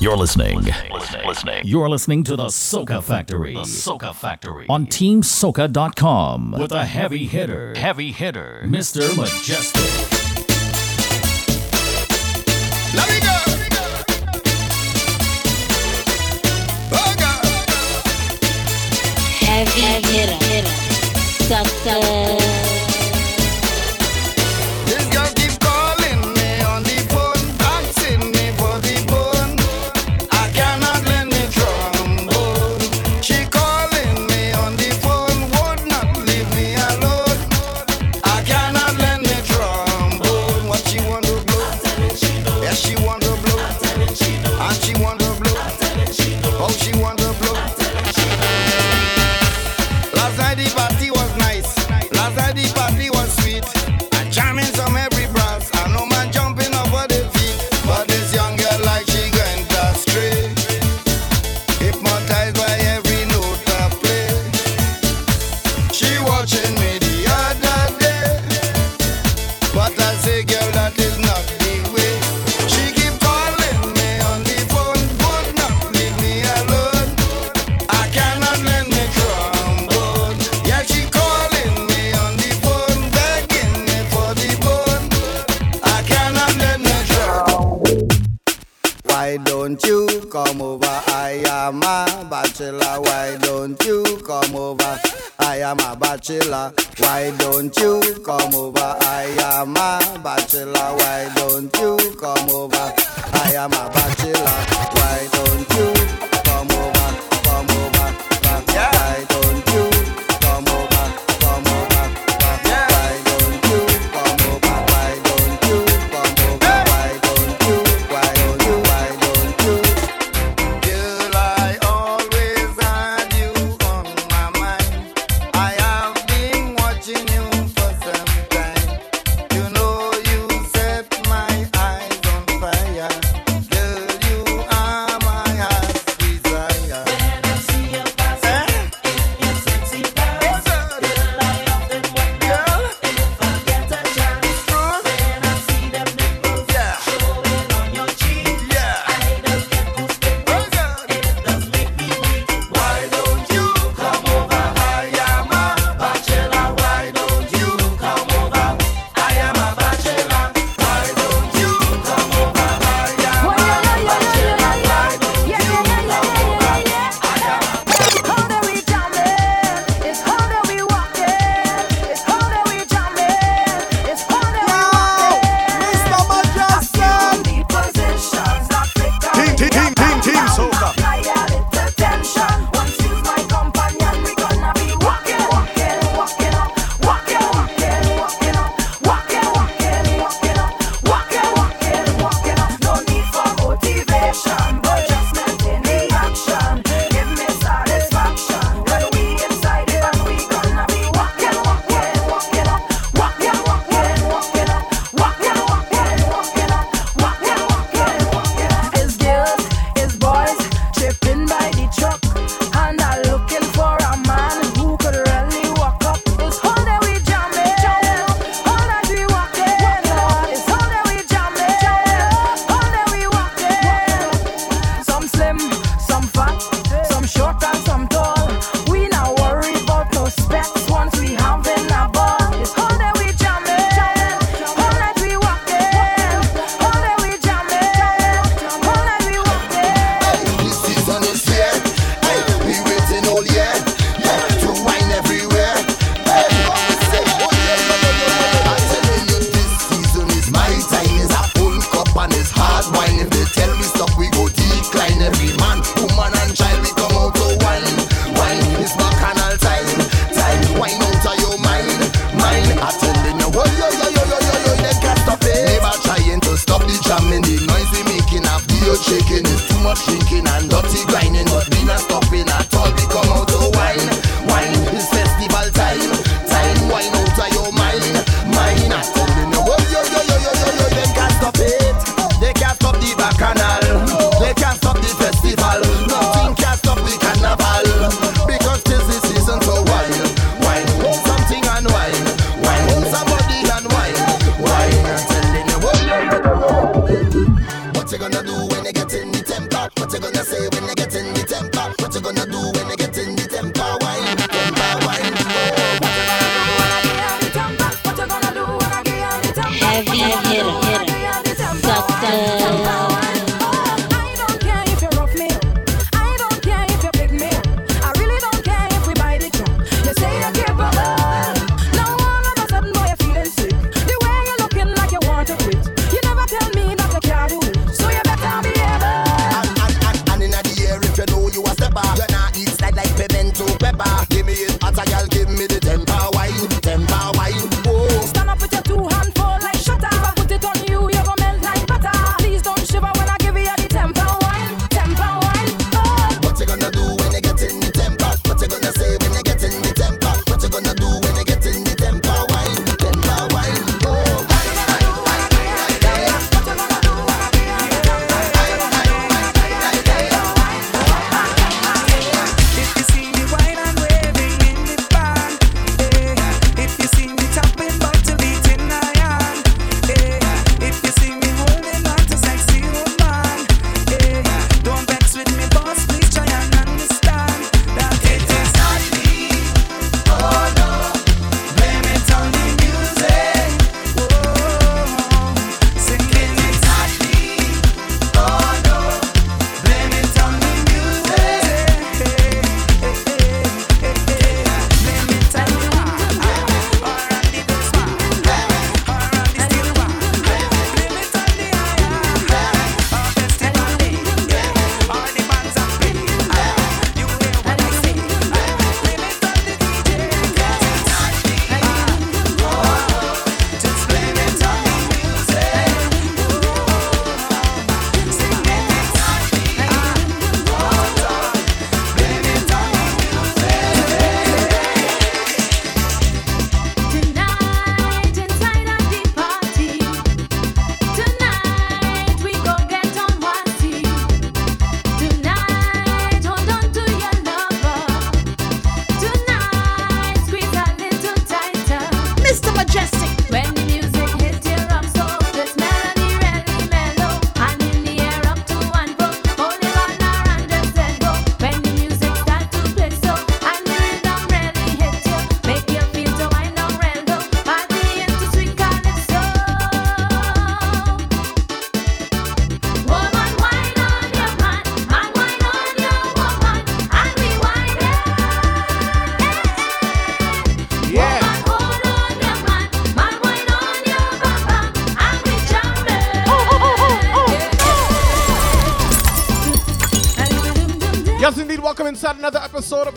You're listening. Listening. listening. You're listening to the Soca Factory. The Soca Factory on TeamSoca.com with a heavy hitter, heavy hitter, Mr. Mejustik. Let me go.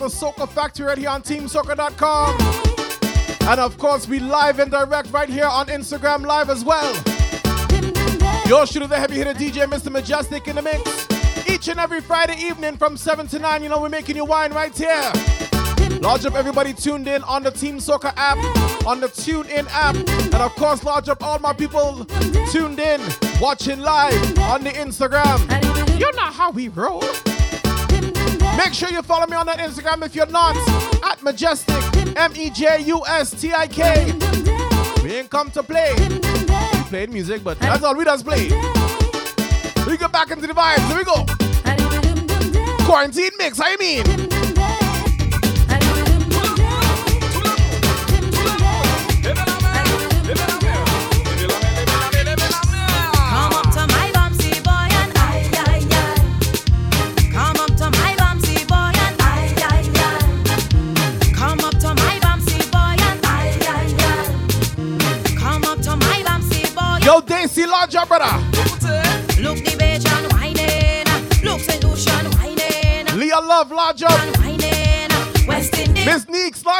Soca Factory right here on TeamSoca.com. And of course, we live and direct right here on Instagram Live as well. Yours truly, the heavy hitter DJ, Mr. Mejustik in the mix. Each and every Friday evening from 7 to 9, you know, we're making you wine right here. Large up everybody tuned in on the Team Soca app, on the Tune In app, and of course, large up all my people tuned in, watching live on the Instagram. You know how we roll. Make sure you follow me on that Instagram if you're not. At Mejustik, M E J U S T I K. We ain't come to play. We played music, but that's all we does play. We get back into the vibes. Here we go. Quarantine mix, I mean.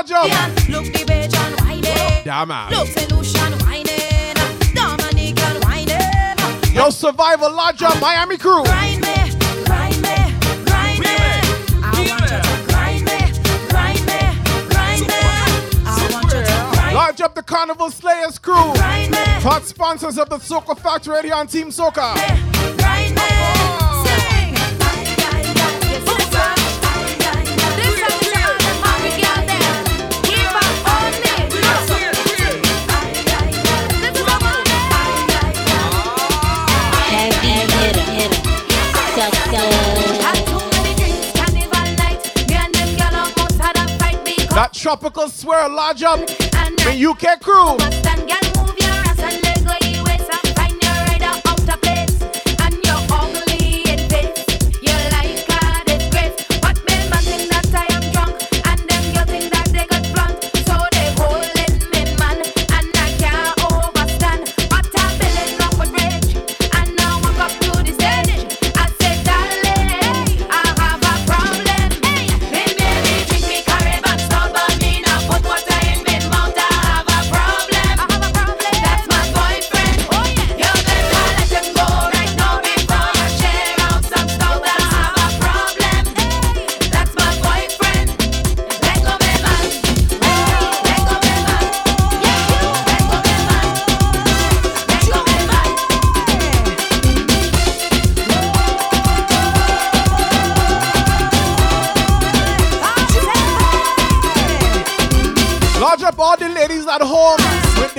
Neeks, large up. Look the beach and whining. Damn man. Look St. Lucian whining. Dominic and whining. Yo, Survival, large up. Miami crew. Grind me, grind me, grind me. I want you to grind me, grind me, grind me. I want you to grind Large up the Carnival Slayers crew. Grind me. Hot sponsors of the Soca Factory here on Team Soca. That tropical swirl lodge up in UK crew.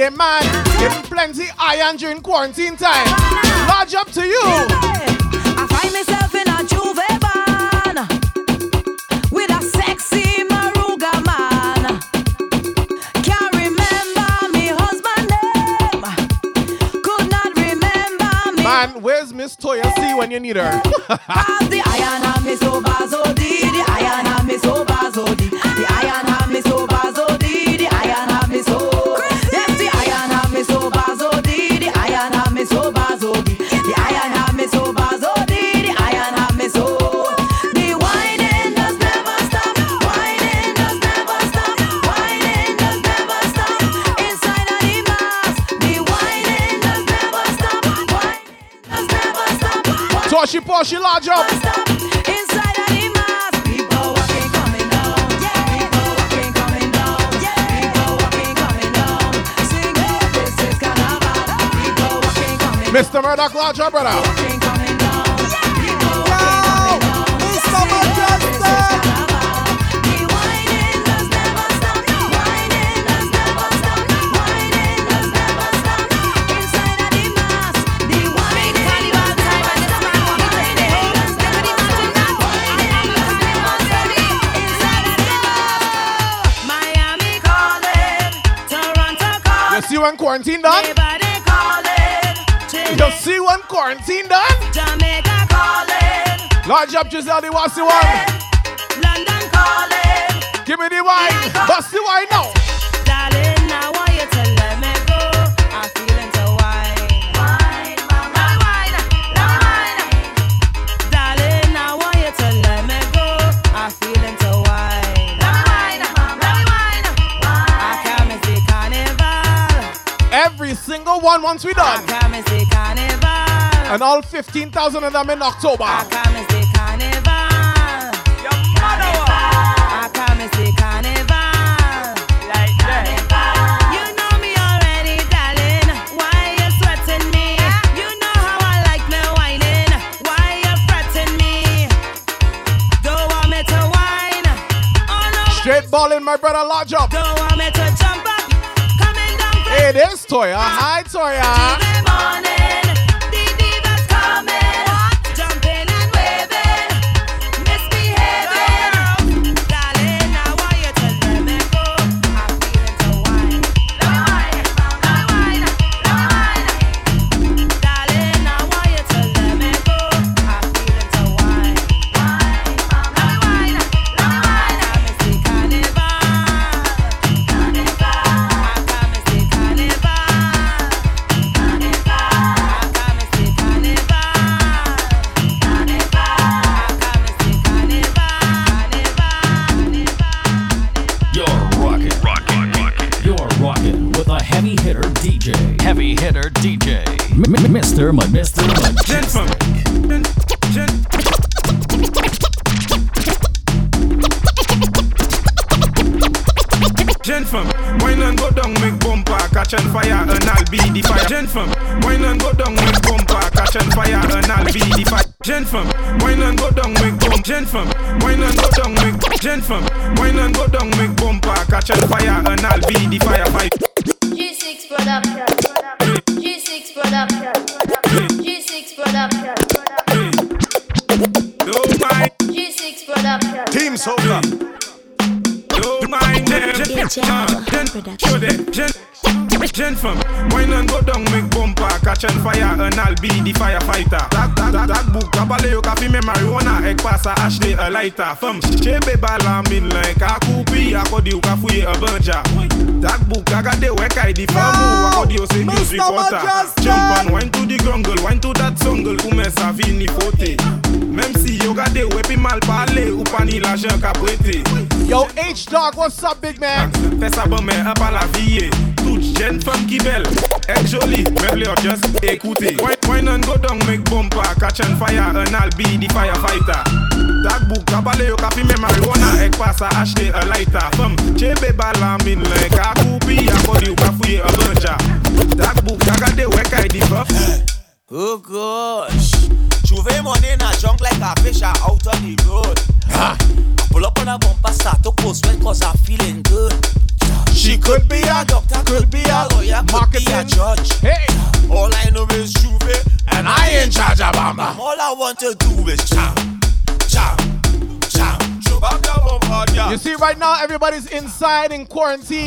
Their man getting plenty iron during quarantine time. Large up to you. I find myself in a Juve van with a sexy Maruga man. Can't remember me husband name. Could not remember me. Man, where's Miss Toya C when you need her? mask. Miami calling, Toronto You see when quarantine done? Calling, Large up, Giselle, the what's the one? London calling. Give me the wine. Bust the wine now. Darling, I want you to let me go. I'm feeling to wine. Wine, mama. Wine, wine. Darling, I want you to let me go. I'm feeling to wine. Wine, wine. I can't miss the carnival. Every single one once we I done. can't miss the carnival. And all 15,000 of them in October. My brother, large up. Don't want me to jump up. Coming down Hey, there's Toya. Hi, Toya. M- M- Mr. Ma- Mr. Mejustik. Gen fam, wine and go down, make bumper, catch and fire, and I'll be the fire. Gen fam, wine and go down, make bumper, catch and fire, and I'll be the fire. Gen fam, wine and go down, make bump. Gen fam, wine and go down, make Gen fam, wine and go down, make bumper, catch and fire, and I'll be the fire. Yo kafi me marijuana, ek pasa Ashley a lighter. Fam, chebe bala min like a kupi, akodi yo kafuye a banja. That book, agade weka di famu, akodi yo se news reporter. Jump and wine to the grungle, wine to that jungle, ume sa vini fote. Même si yo gade wepi mal pale, ou pani l'argent ka prete. Yo, H Dog, what's up, big man? Fais ça bon mais un Jen fam ki bel, ek joli, mevle or just ekoute. Wine an go dong mek bompa, catch an fire, an al bi di firefighter. Takbouk, kabale yo kapi me marijuana, ek pasa ashte a lighter. Fem, chebe bala min le, ka koupi a kodi ou ka fuye a buncha Takbouk, kagade wekay di buff Oh gosh Chuve money in a junk like a fish are out on the road. Ha. I pull up on a bumper, start to post sweat cause I'm feeling good. She could be a doctor, could be a lawyer, could be a judge. Hey, All I know is Juve, and I in charge of Bamba. all I want to do is jam, jam, jam. Chewbacca bumper, yeah. You see, right now everybody's inside in quarantine.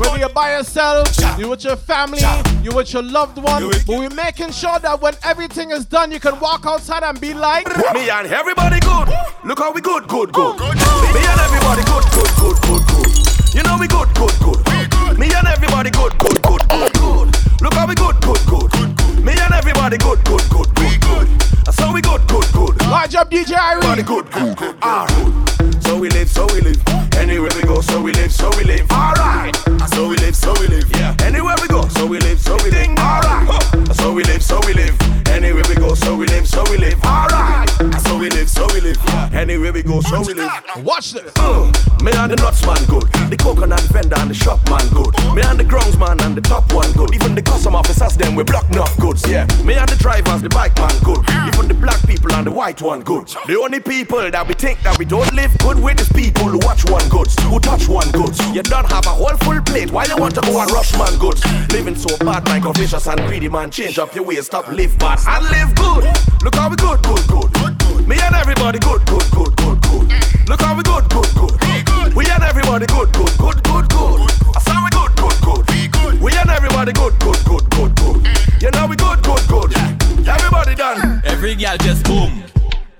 Whether you're by yourself, you're with your family, you're with your loved one. But we're making sure that when everything is done, you can walk outside and be like, Me and everybody good. Look how we good, good, good. Me and everybody good, good, good, good, good. You know we good, good, good. Me and everybody good, good, good, good, good. Look how we good, good, good. Me and everybody good, good, good, good, good. So we good, good, good. Large up DJ Irene. good, good, good. Alright. So we live, so we live. Anywhere we go, so we live, so we live. Alright. So we live, so we live. Yeah. Anywhere we go, so we live, so we live. Alright. So we live, so we live. Anywhere we go, so we live, so we live. Alright. So we live, so we live. Anywhere we go, so we live. Watch this. Uh, me and the nuts man good. The coconut vendor and the shop man good. Me and the grounds man and the top one good. Even the custom officers them we block enough goods. Yeah. Me and the drivers, the bike man good. Even the black people and the white one good. The only people that we think that we don't live good with is people who watch one goods, who touch one goods. You don't have a whole full plate. Why you want to go and rush man goods? Living so bad, like a vicious and greedy man. Change up your ways, stop live bad and live good. Look how we good, good, good. Me and everybody good, good, good, good, good. Look how we good, good, good. We and everybody good, good, good, good, good. I saw we good, good, good. We and everybody good, good, good, good, good. You know we good, good, good. Everybody done. Every girl just boom.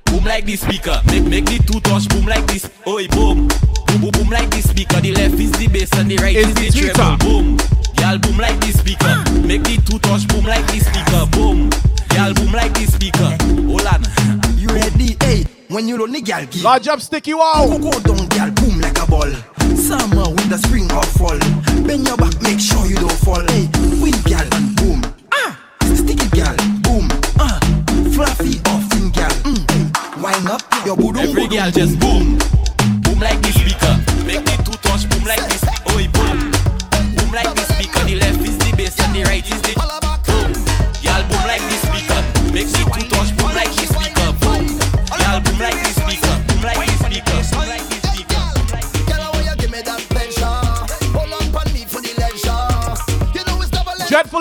Boom like the speaker. Make make the two touch boom like this. Oi boom. Boom boom boom like the speaker. The left is the bass and the right It's is the the treble. Boom. Girl boom like the speaker. Make the two touch boom like the speaker. Boom. Girl boom like the speaker. Hold on. You ready? Hey, when you run the gal give. Large up, sticky wow. Go, go down, gal, boom like a ball. Summer, winter, spring or fall. Bend your back, make sure you don't fall. Hey, win, gal, and boom. Ah, sticky it, gal, boom. Ah, fluffy or thin, gal. Mm. Wind up your boodoo. Every boodoo, girl just boom. Boom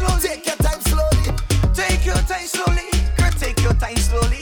slowly. Take your time slowly. Take your time slowly. Girl, take your time slowly.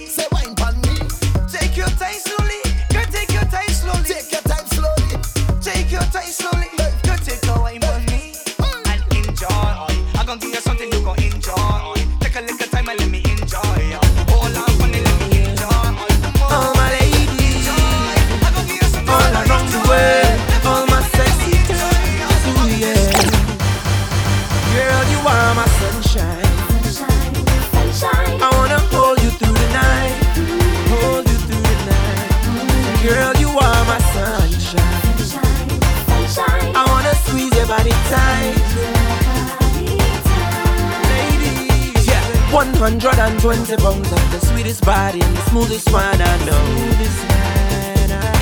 120 pounds of the sweetest body and the smoothest one I know.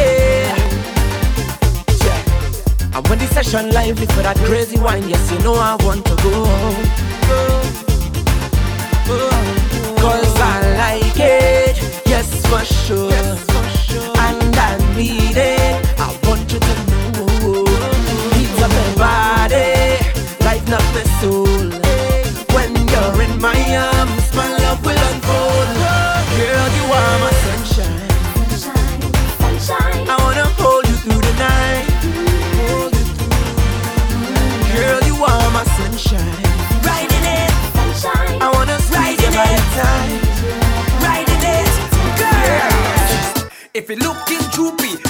Yeah. Yeah. And when the session lively for that crazy wine, yes, you know I want to go. go. Cause I like it, yes, for sure. And I need it, I want you to know. It's up my body, lighten up my soul. When you're in my arms, my sunshine. I wanna hold you through the night. Hold you through. Girl, you are my sunshine. Riding it. Sunshine. I wanna squeeze your body tight. Riding it, girl. If you're looking droopy,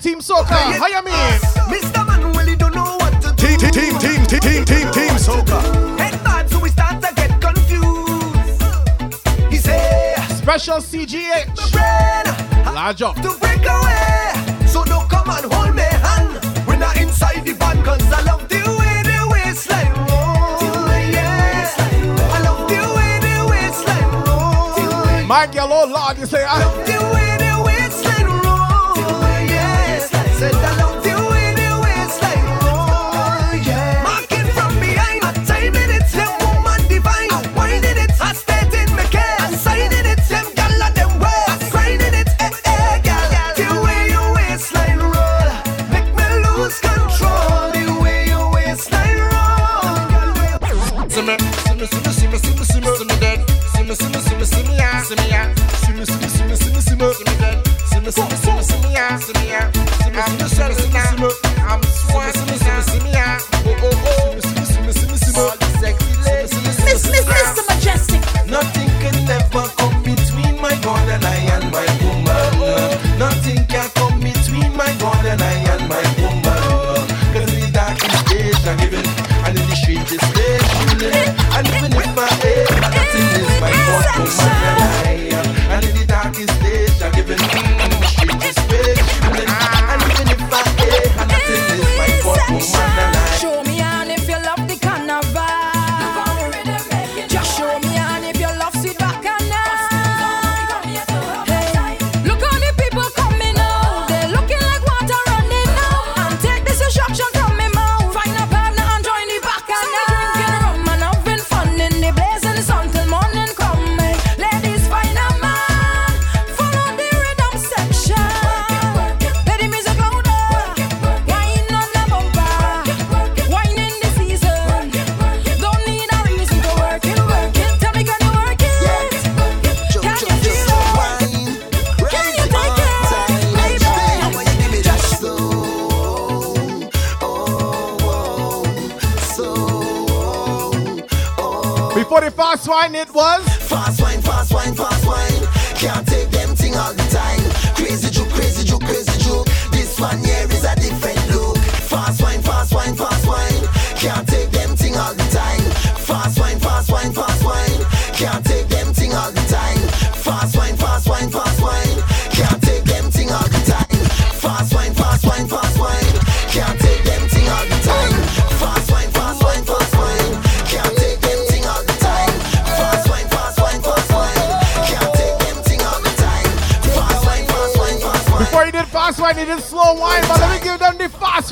Team Soca. Hi, I mean. Mr. Man really don't know what to do. Team, team, team, team, team, team, team Soca. Head bad, so we start to get confused. He say, Special CGH. The. Large up. To break away. So don't come and hold me hand. We're not inside the band, cause I love the way the waistline rolls. My yellow oh Lord, you say I love the way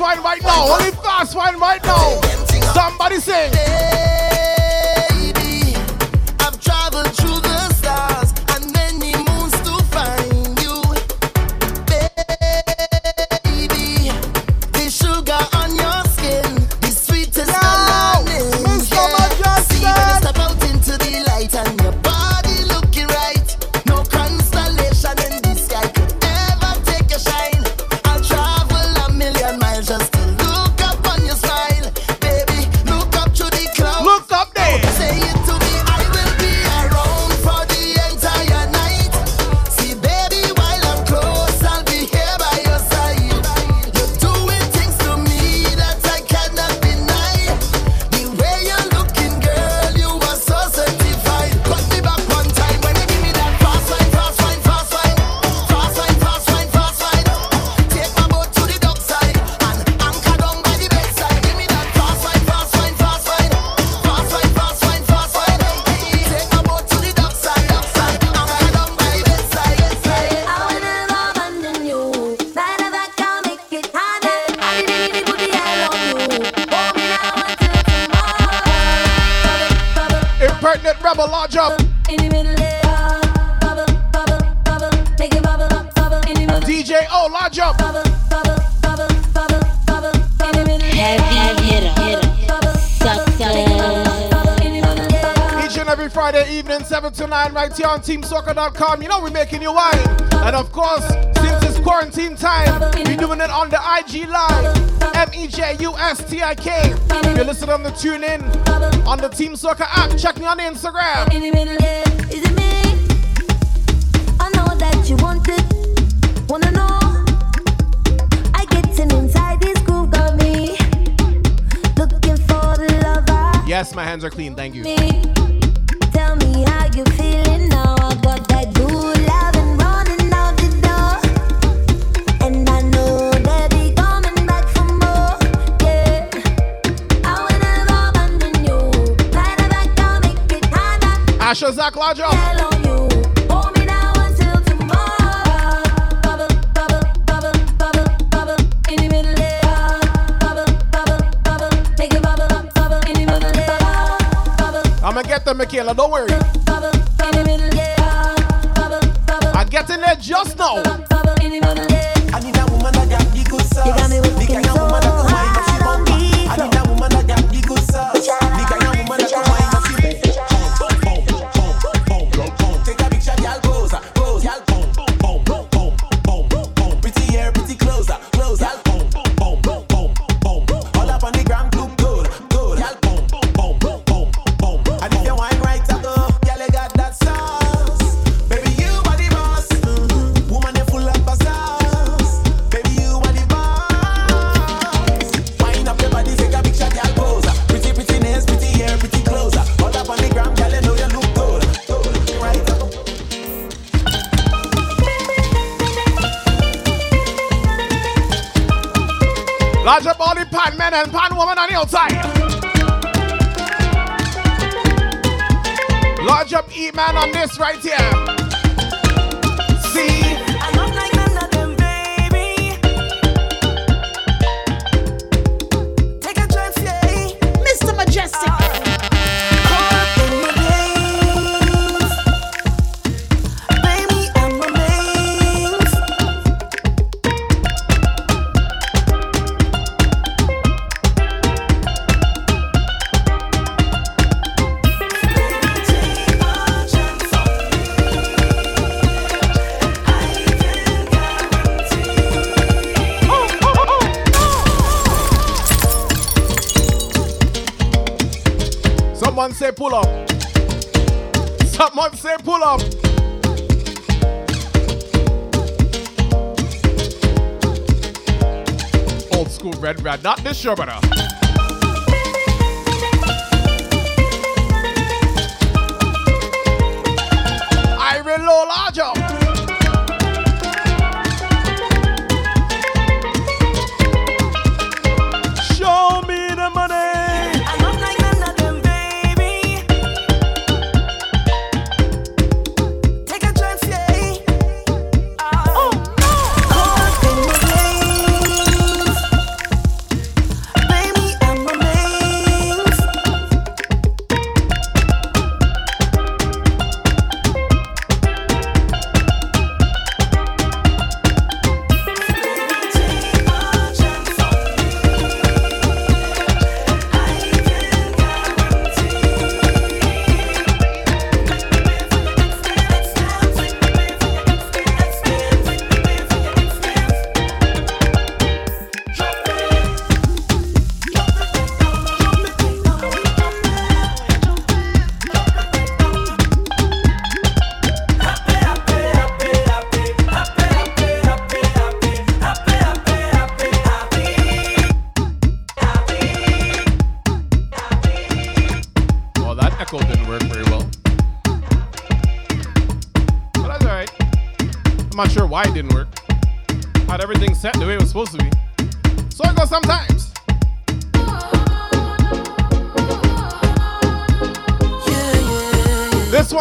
wine right now. Only fast wine right now. Somebody sing. teamsoca.com. You know we're making you wine. And of course, since it's quarantine time, we're doing it on the IG Live. M-E-J-U-S-T-I-K. If you're listening on the tune in on the Team Soca app, check me on Instagram. Drop. I'ma get them, Michaela, don't worry. I'm getting there just now. see red, red. Not this show, but uh.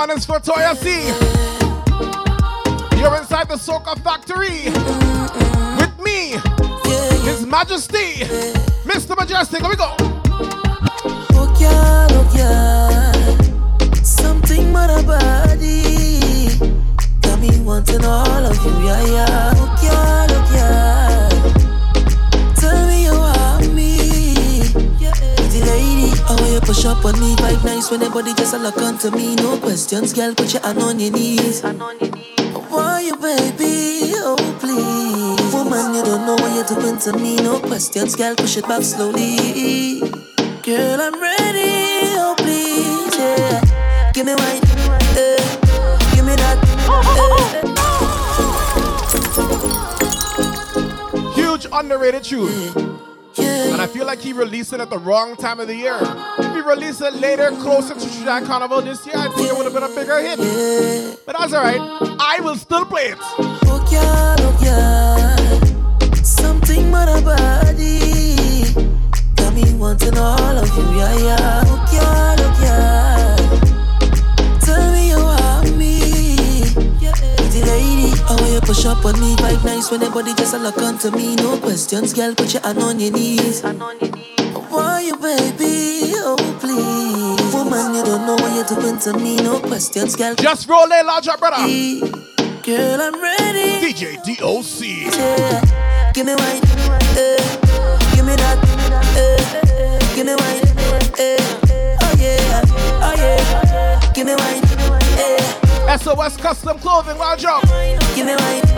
Cannons for Toya C. You're inside the Soca Factory with me, His Majesty, Mr. Mejustik. Here we go. Look ya, look ya. Something but a body got me wanting all of you. Yeah, yeah. Look ya, look ya. Tell me you want me. Yeah. Lady, how you push up on me? Vibe nice when everybody just a look onto me questions, girl, put your hand on your knees. Why you, baby? Oh, please. Woman, you don't know what you're doing to me. No questions, girl, push it back slowly. Girl, I'm ready. Oh, please, yeah. Give me wine. Eh, give me that. Eh. Huge underrated tune. Yeah. And I feel like he released it at the wrong time of the year. He released it later, closer to Trinidad Carnival this year, I been a bigger hit. But that's alright. I will still play it. Oh, yeah, oh, yeah. Something about a body. Got me wanting all of you, yeah, yeah. Oh, yeah, oh, yeah. Tell me you want me. Pretty lady, how you push up on me? Vibe nice when everybody just a look onto me. No questions, girl, put your hand on your knees. Why you, baby? Know what you're doing to me. No questions, girl. Just roll it, large up, brother. Girl, I'm ready. DJ DOC. Yeah. Give me wine. Uh, give me that. Uh, give me wine. Uh, oh, yeah. Oh, yeah. Give me wine. Uh, SOS Custom Clothing, large up. give me wine.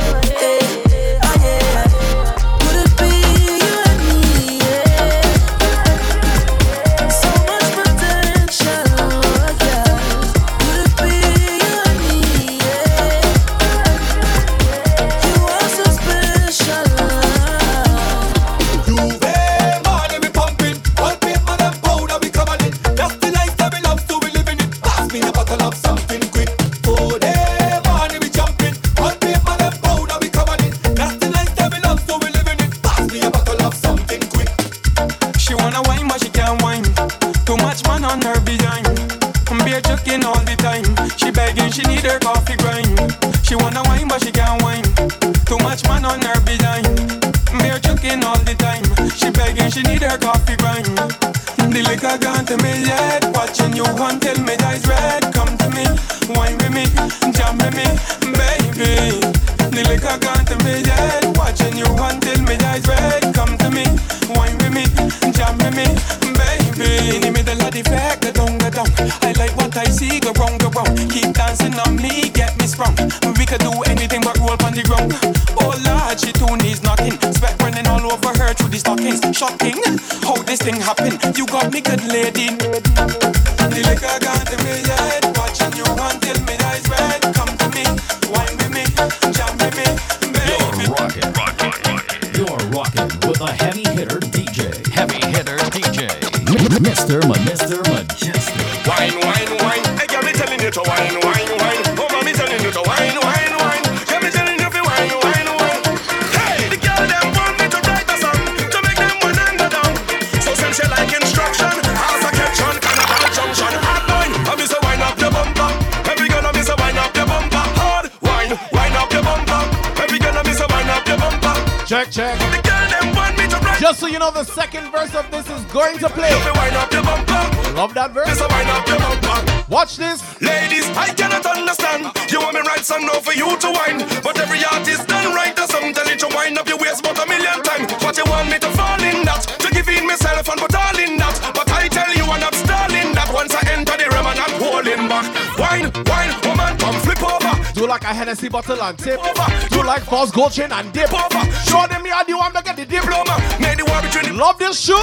The second verse of this is going to play. Wine up your bumper. Love that verse? Miss a wine up your bumper. Watch this. Ladies, I cannot understand. You want me write song now for you to whine. But every artist done right or something tell it to wind up your waist but a million times. But you want me to fall in that. To give in myself and put all in that. But I tell you I'm not stalling that. Once I enter the room I'm holding back. Wine, wine, woman, come flip over. Do like a Hennessy bottle and tip over. Do like false gold chain and dip over. Show them you want to get the diploma. Make the war between the Love this shoe.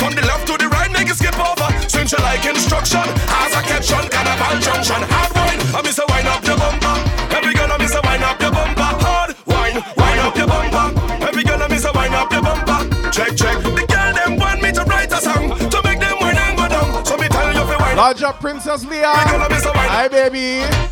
From the left to the right, make it skip over. Since you like instruction, as I catch on, carnival junction. Hard wine, I miss a wine up your bumper. Every girl I miss a wine up your bumper. Hard wine, wine up your bumper. Every girl I miss a wine up your bumper. Check, check. The girl them want me to write a song to make them wine and go down. So me tell you if you wine. Large up Princess Leah. Every girl I miss a wine. Hi, baby.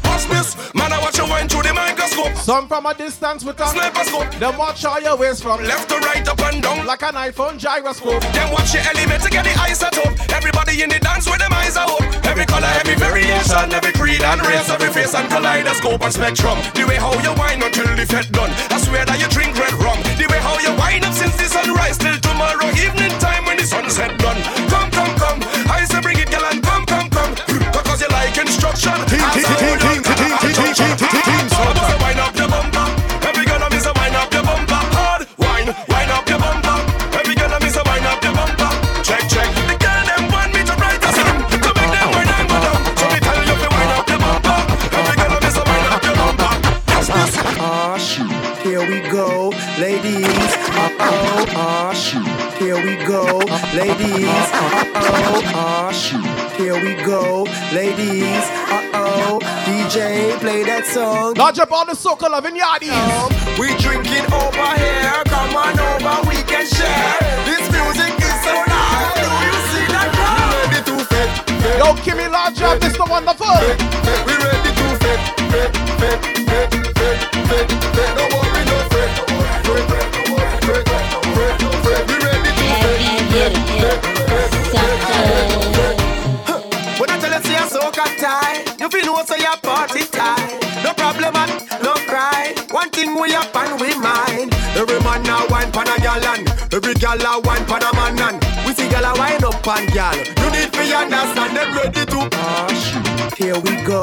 Wine through the microscope. Some from a distance with a Sniper scope. Them watch all your ways from Left to right, up and down. like an iPhone gyroscope. Them watch your element to get the eyes at up. Everybody in the dance with them eyes are up. Every color, every variation, every creed and race, every face and kaleidoscope and spectrum. The way how you wine until the fed done. I swear that you drink red rum. The way how you wine up since the sunrise till tomorrow evening time when the sunset done. Come, come, come. I say bring it, girl, and come, come, come. Because you like instruction. As I team, hold Oh, oh shoot, here we go, ladies. Uh-oh, DJ, play that song. Lodge up all the soca loving yardies. Um, we drinking over here, come on over, we can share. This music is so loud, do you see that crowd? Ready to fit, fit. Yo, Kimmy Lodge up, Mr. Wonderful. We ready to fit, fit, fit, fit, fit, wine pan a gal and every gal a wine pan a man and we see gal a wine up and gal. You need to understand them ready to. Shoot, here we go,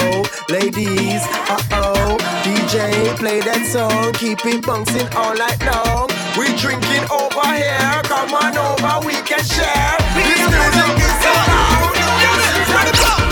ladies. Uh oh, DJ play that song, keep it bouncing all night long. We drinking over here, come on over, we can share. This music is loud. I okay,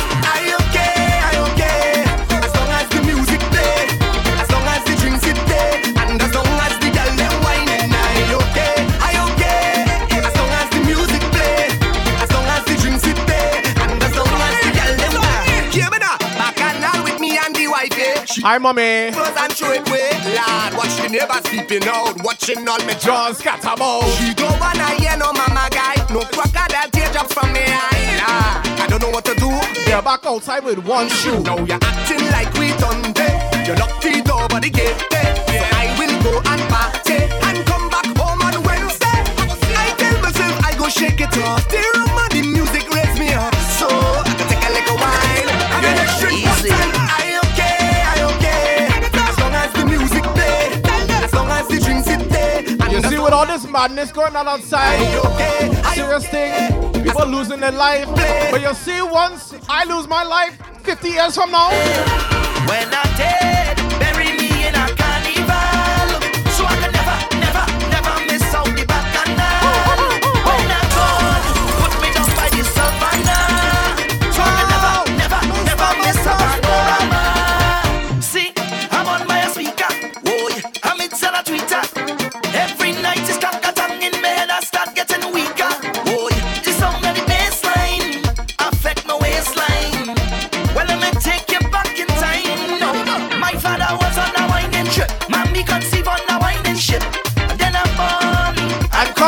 Hi, mommy. Close and show it way, lad. Watch the neighbors sleeping out, watching all me John Scatterbo. She don't wanna hear no mama guy, no crocodile teardrops from me eye. Lad, I don't know what to do. They're back outside with one shoe. Now you're acting like we done day. You lock the door by the gate day. So I will go and party and come back home on Wednesday. I tell myself I go shake it off. With all this madness going on outside, serious thing, people losing their life. But you see, once I lose my life, 50 years from now, When I'm dead,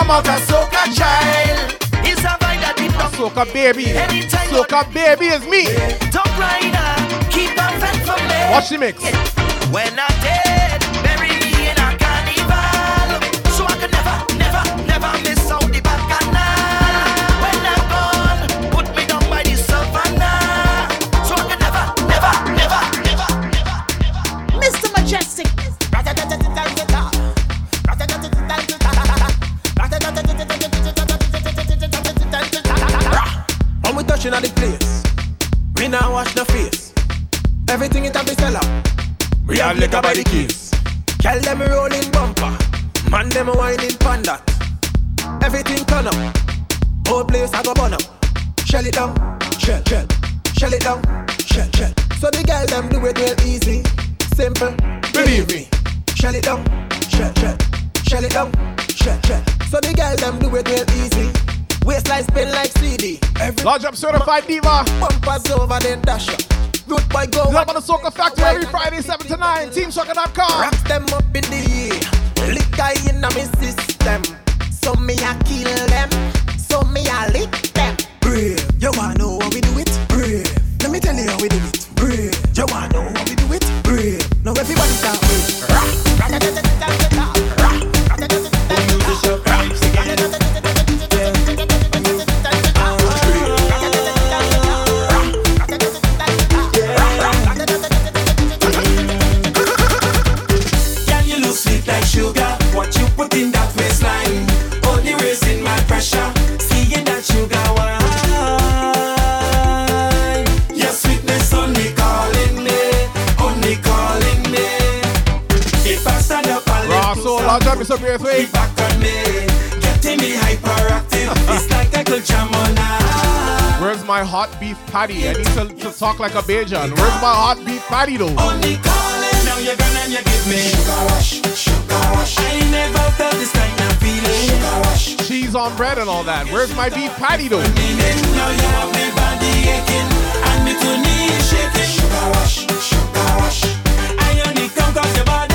come out a soca child. It's a vibe that deep down. soca baby. Anytime Soca baby is me. Top rider, keep a vent from me. Watch the mix. When I'm dead, Everything it have be sell out. We have liquor by the case. Tell them rolling bumper, man them whining panda. Everything turn up, whole place I go burn up. Shell it down, shell, shell, shell it down, shell, shell. So the girl them do it real easy, simple. Believe me. Shell it down, shell, shell, shell it down, shell, shell. So the girl them do it real easy. Waistline spin like CD. Every Lodge up certified diva. Bumpers over then dash up. Good boy go. Love on the Soca Factory every Friday, 7 to 9. TeamSoca.com. Rocks them up in the air. Liquor in my system. So me I kill them. So me I lick them. Brave. You wanna know how we do it? Brave. Let me tell you how we do it. Brave. You wanna know Iris up here, sweet. back on me, getting me hyperactive. it's like I could. Where's my hot beef patty? I need to, to talk like a Bajan. Where's my hot beef patty though? Only calling, now you're gone and you give me sugar rush, sugar rush. I never felt this kind of feeling. Sugar rush, cheese on bread and all that. Where's my beef patty though? Now you have me body aching and me two knees shaking. Sugar rush, sugar rush. I only come your body.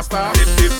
master. Dip, dip,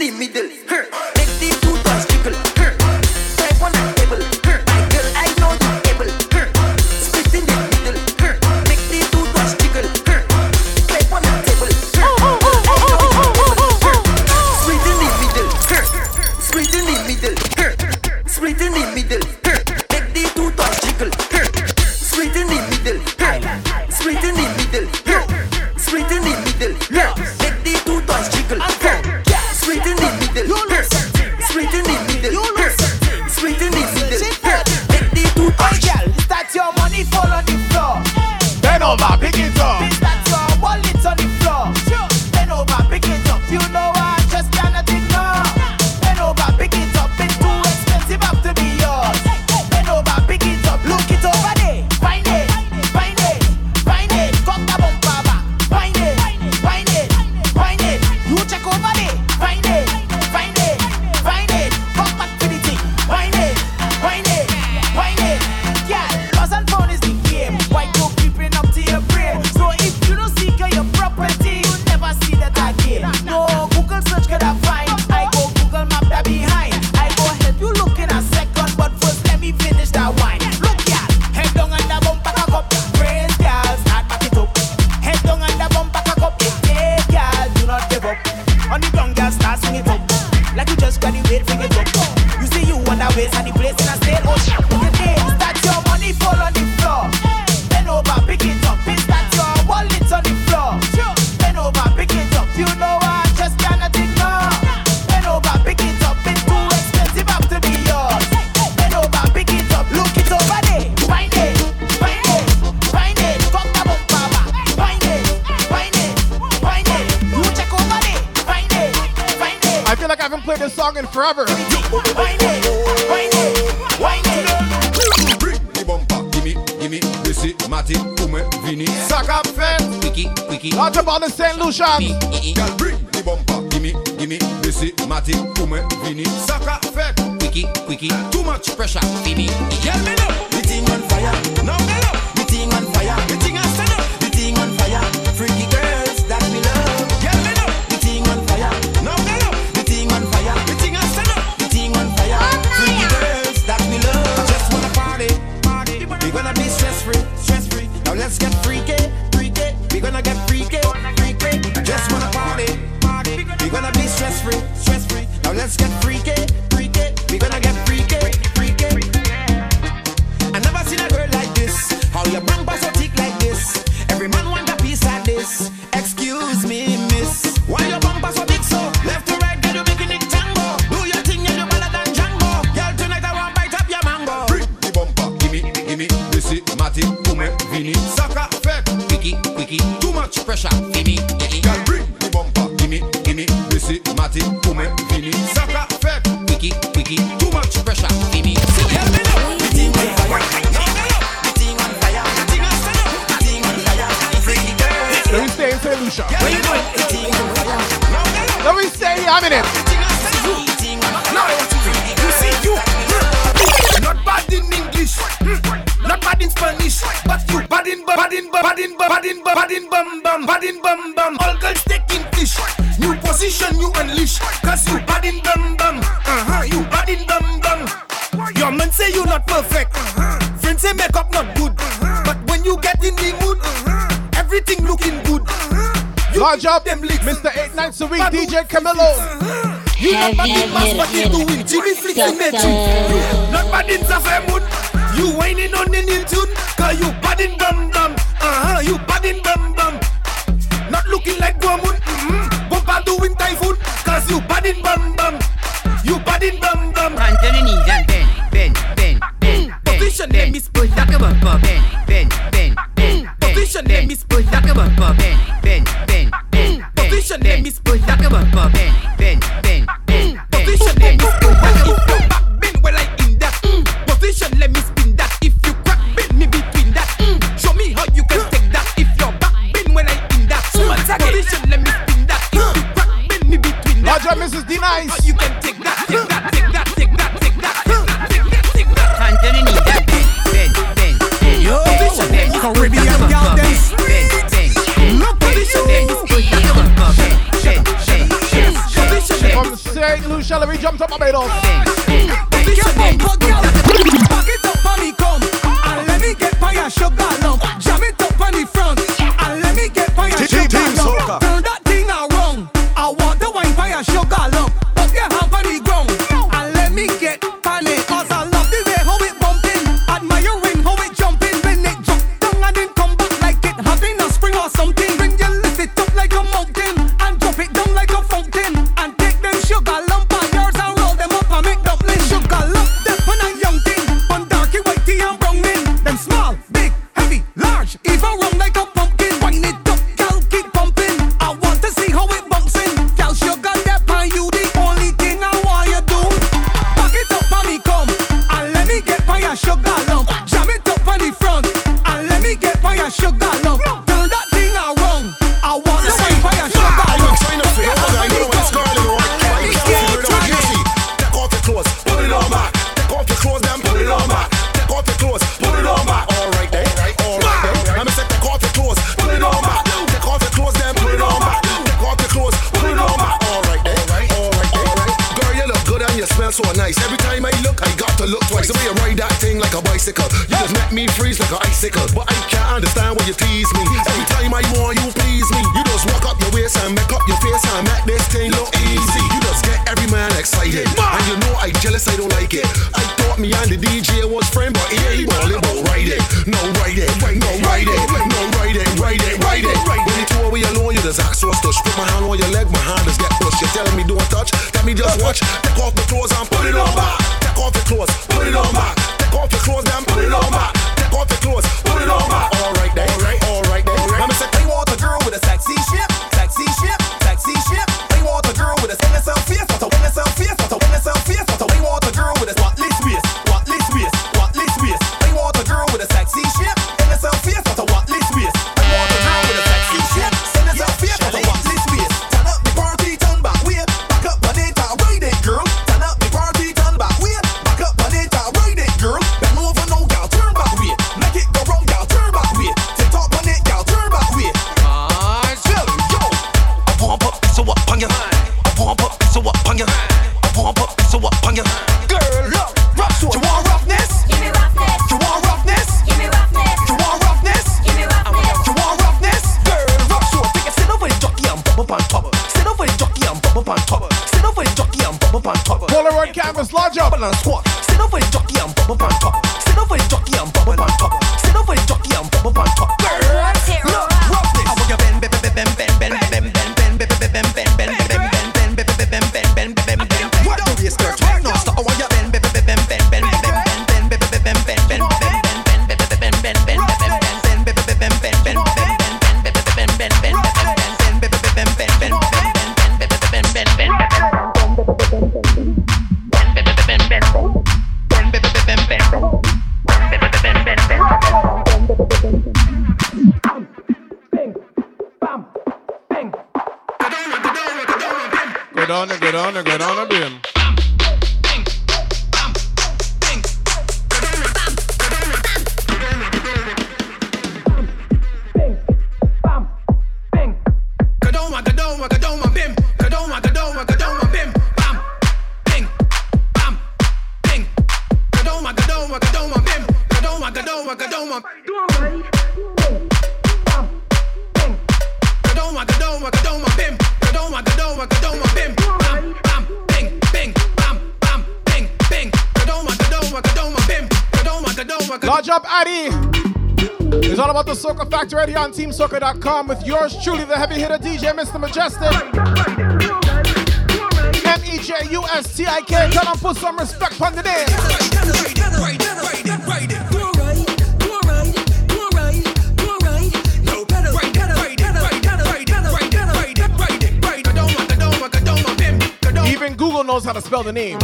in the middle. much pressure. Gimme, gimme. Girl, bring the bumper. Gimme, gimme. This is Matty, woman. Badin bum, badin bum, badin bum bum, badin bum bum. All girls taking fish. New position you unleash. Cause you badin bum bum. Uh-huh, you badin bum bum. Your man say you not perfect. Uh-huh. Friends say makeup not good. Uh-huh. But when you get in the mood, uh-huh. everything looking good. You Large up, Mr. Eight Nights a Week, DJ Camilo. You not bad in mass, but you doing Jimmy flicks in. Not bad in the fair mood. You whining on in tune, cause you badin in dum. Uh-huh, you bad in bum bum. Not looking like Guamun. Mm-hmm. Go back doing typhoon. Cause you bad in bum bum. You bad in bum bum. Hands and bend, bend, bend, bend. Mm, bend Position bend, miss push like a bumper. Bend, bend, bend, bend. Mm, position bend, miss push like a bumper. Bend, bend, bend, bend. Mm, position bend, miss push like a bumper. Bend. right off. it on back. Take off your clothes, damn With yours truly, the heavy hitter DJ, Mr. Mejustik. M E J U S T I K. Put some respect on the name. Even Google knows how to spell the name.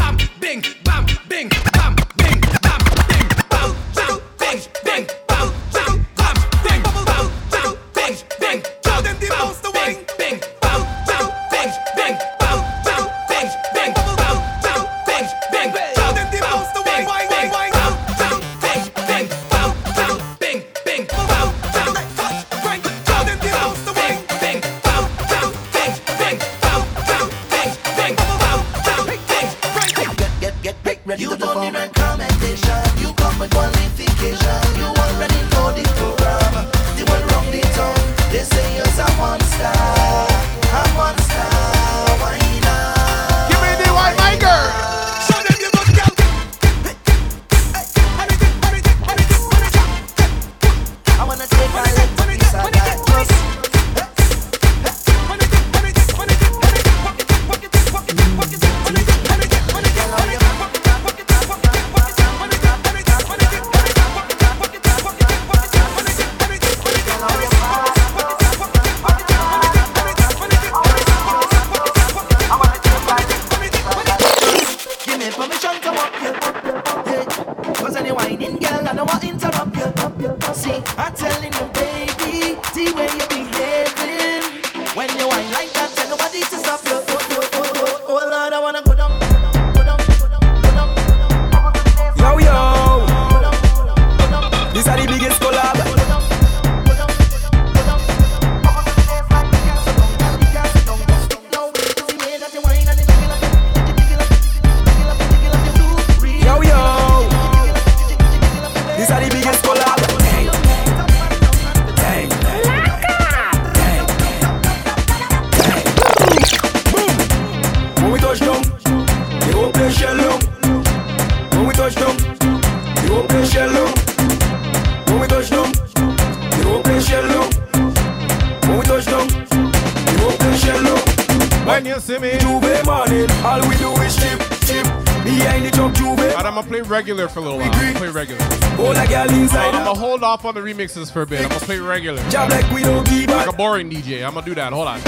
on the remixes for a bit. I'm gonna play regular. Like a boring DJ. I'm gonna do that. Hold on.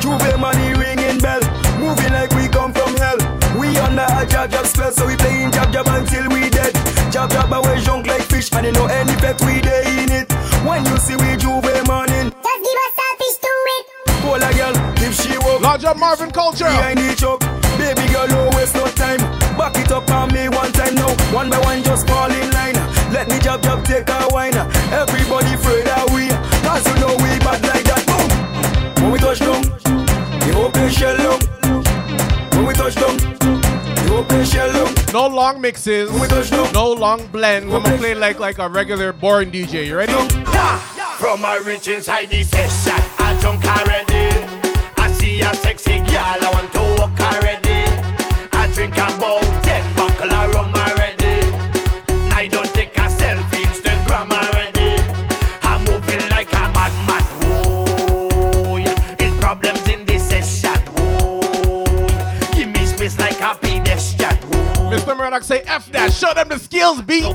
Juve money ringing bell, moving like we come from hell. We under a jab jab spell, so we playing jab jab until we dead. Jab jab away junk like fish, and you know any bet we day in it. When you see we Juve money. just give us a fish to it. Pull a girl if she woke. Large up Marvin Culture. Behind each up. long mixes, no long blends. I'm gonna play like like a regular boring DJ. You ready? From my rich inside the session, I jump. I see a sexy girl, I want show them the skills, B. All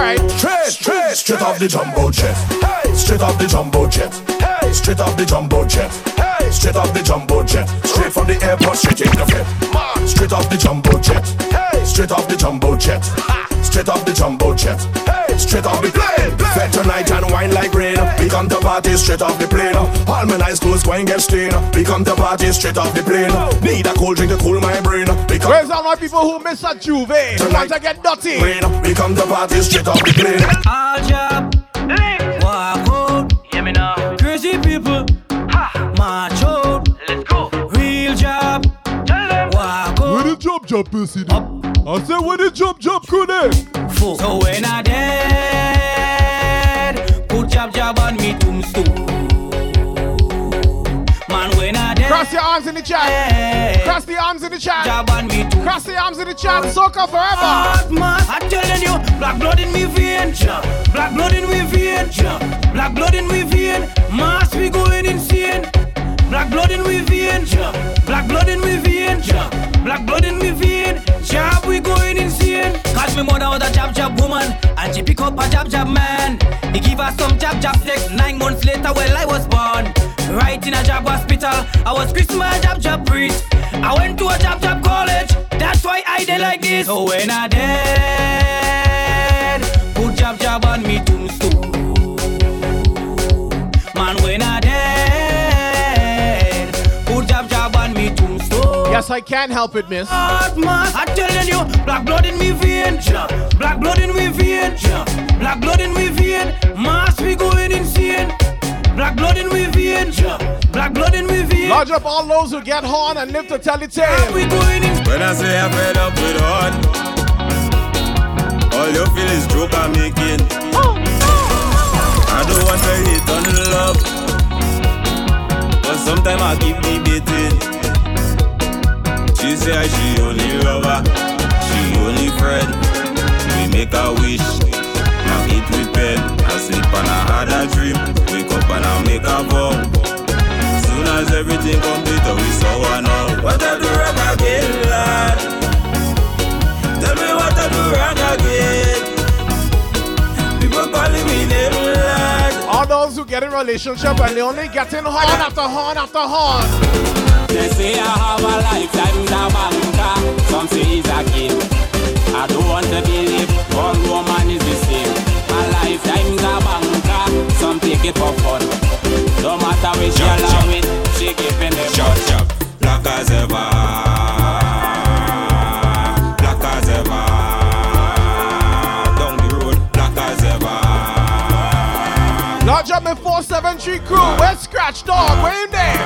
right. Straight, straight, straight off the jumbo jet. Hey, straight off the jumbo jet. Hey, straight off the jumbo jet. Hey, straight off the jumbo jet. Straight from the airport, straight in the vet. Straight off the jumbo jet. Hey, straight off the jumbo jet. Straight off the jumbo jet. Hey, straight off the plane. Fed tonight and wine like rain. We come to party straight off the plane. All my nice clothes going get stained. We come to party straight off the plane. Need a cold drink to cool my brain. Because Where's all my people who miss a juve? Tonight, I to get dirty. Rain. We come to party straight off the plane. All job. Lick. Walk out. hear me now. Crazy people. Ha. March out. Let's go. Real job. Tell them. Walk out. Where the job job, pussy? I said where the jump, job could So when I dead, put jab jab on me tombstone. Man, when I dead, Cross your arms in the chat. Cross the arms in the chat. job on me too. Cross the arms in the chat. Soca forever. I'm telling you, jab jab man. He give us some jab jab sex. Nine months later, well I was born. Right in a job hospital, I was Christmas jab jab priest. I went to a jab jab college. That's why I did like this. So when I dead, put jab jab on me tombstone. Yes, I can't help it, miss. Hot I'm telling you, black blood in me vein, black blood in me vein, black blood in me vein. Mass we going insane. Black blood in me vein, black blood in me vein. Lodge up all those who get horn and live to tell the tale. We going in. When I say I'm fed up with hard, all you feel is joke I'm making. I don't want to hate on love, but sometimes I keep debating. She say she only lover, she only friend. We make a wish, now eat with pen. I sleep and I had a dream, wake up and I make a vow. Soon as everything complete, oh, we saw one out. What I do wrong again, lad? Tell me what I do wrong again. Lad. Those who get in relationship and they only getting horn after horn after horn. They say I have a lifetime in a banker. Some say it's a game. I don't want to believe all woman is the same. A lifetime is a banker. Some take it for fun. No matter which she allow it, she giving them Chop, chop. Black as ever. Up in 473 crew. Where's Scratch Dog? Where in there?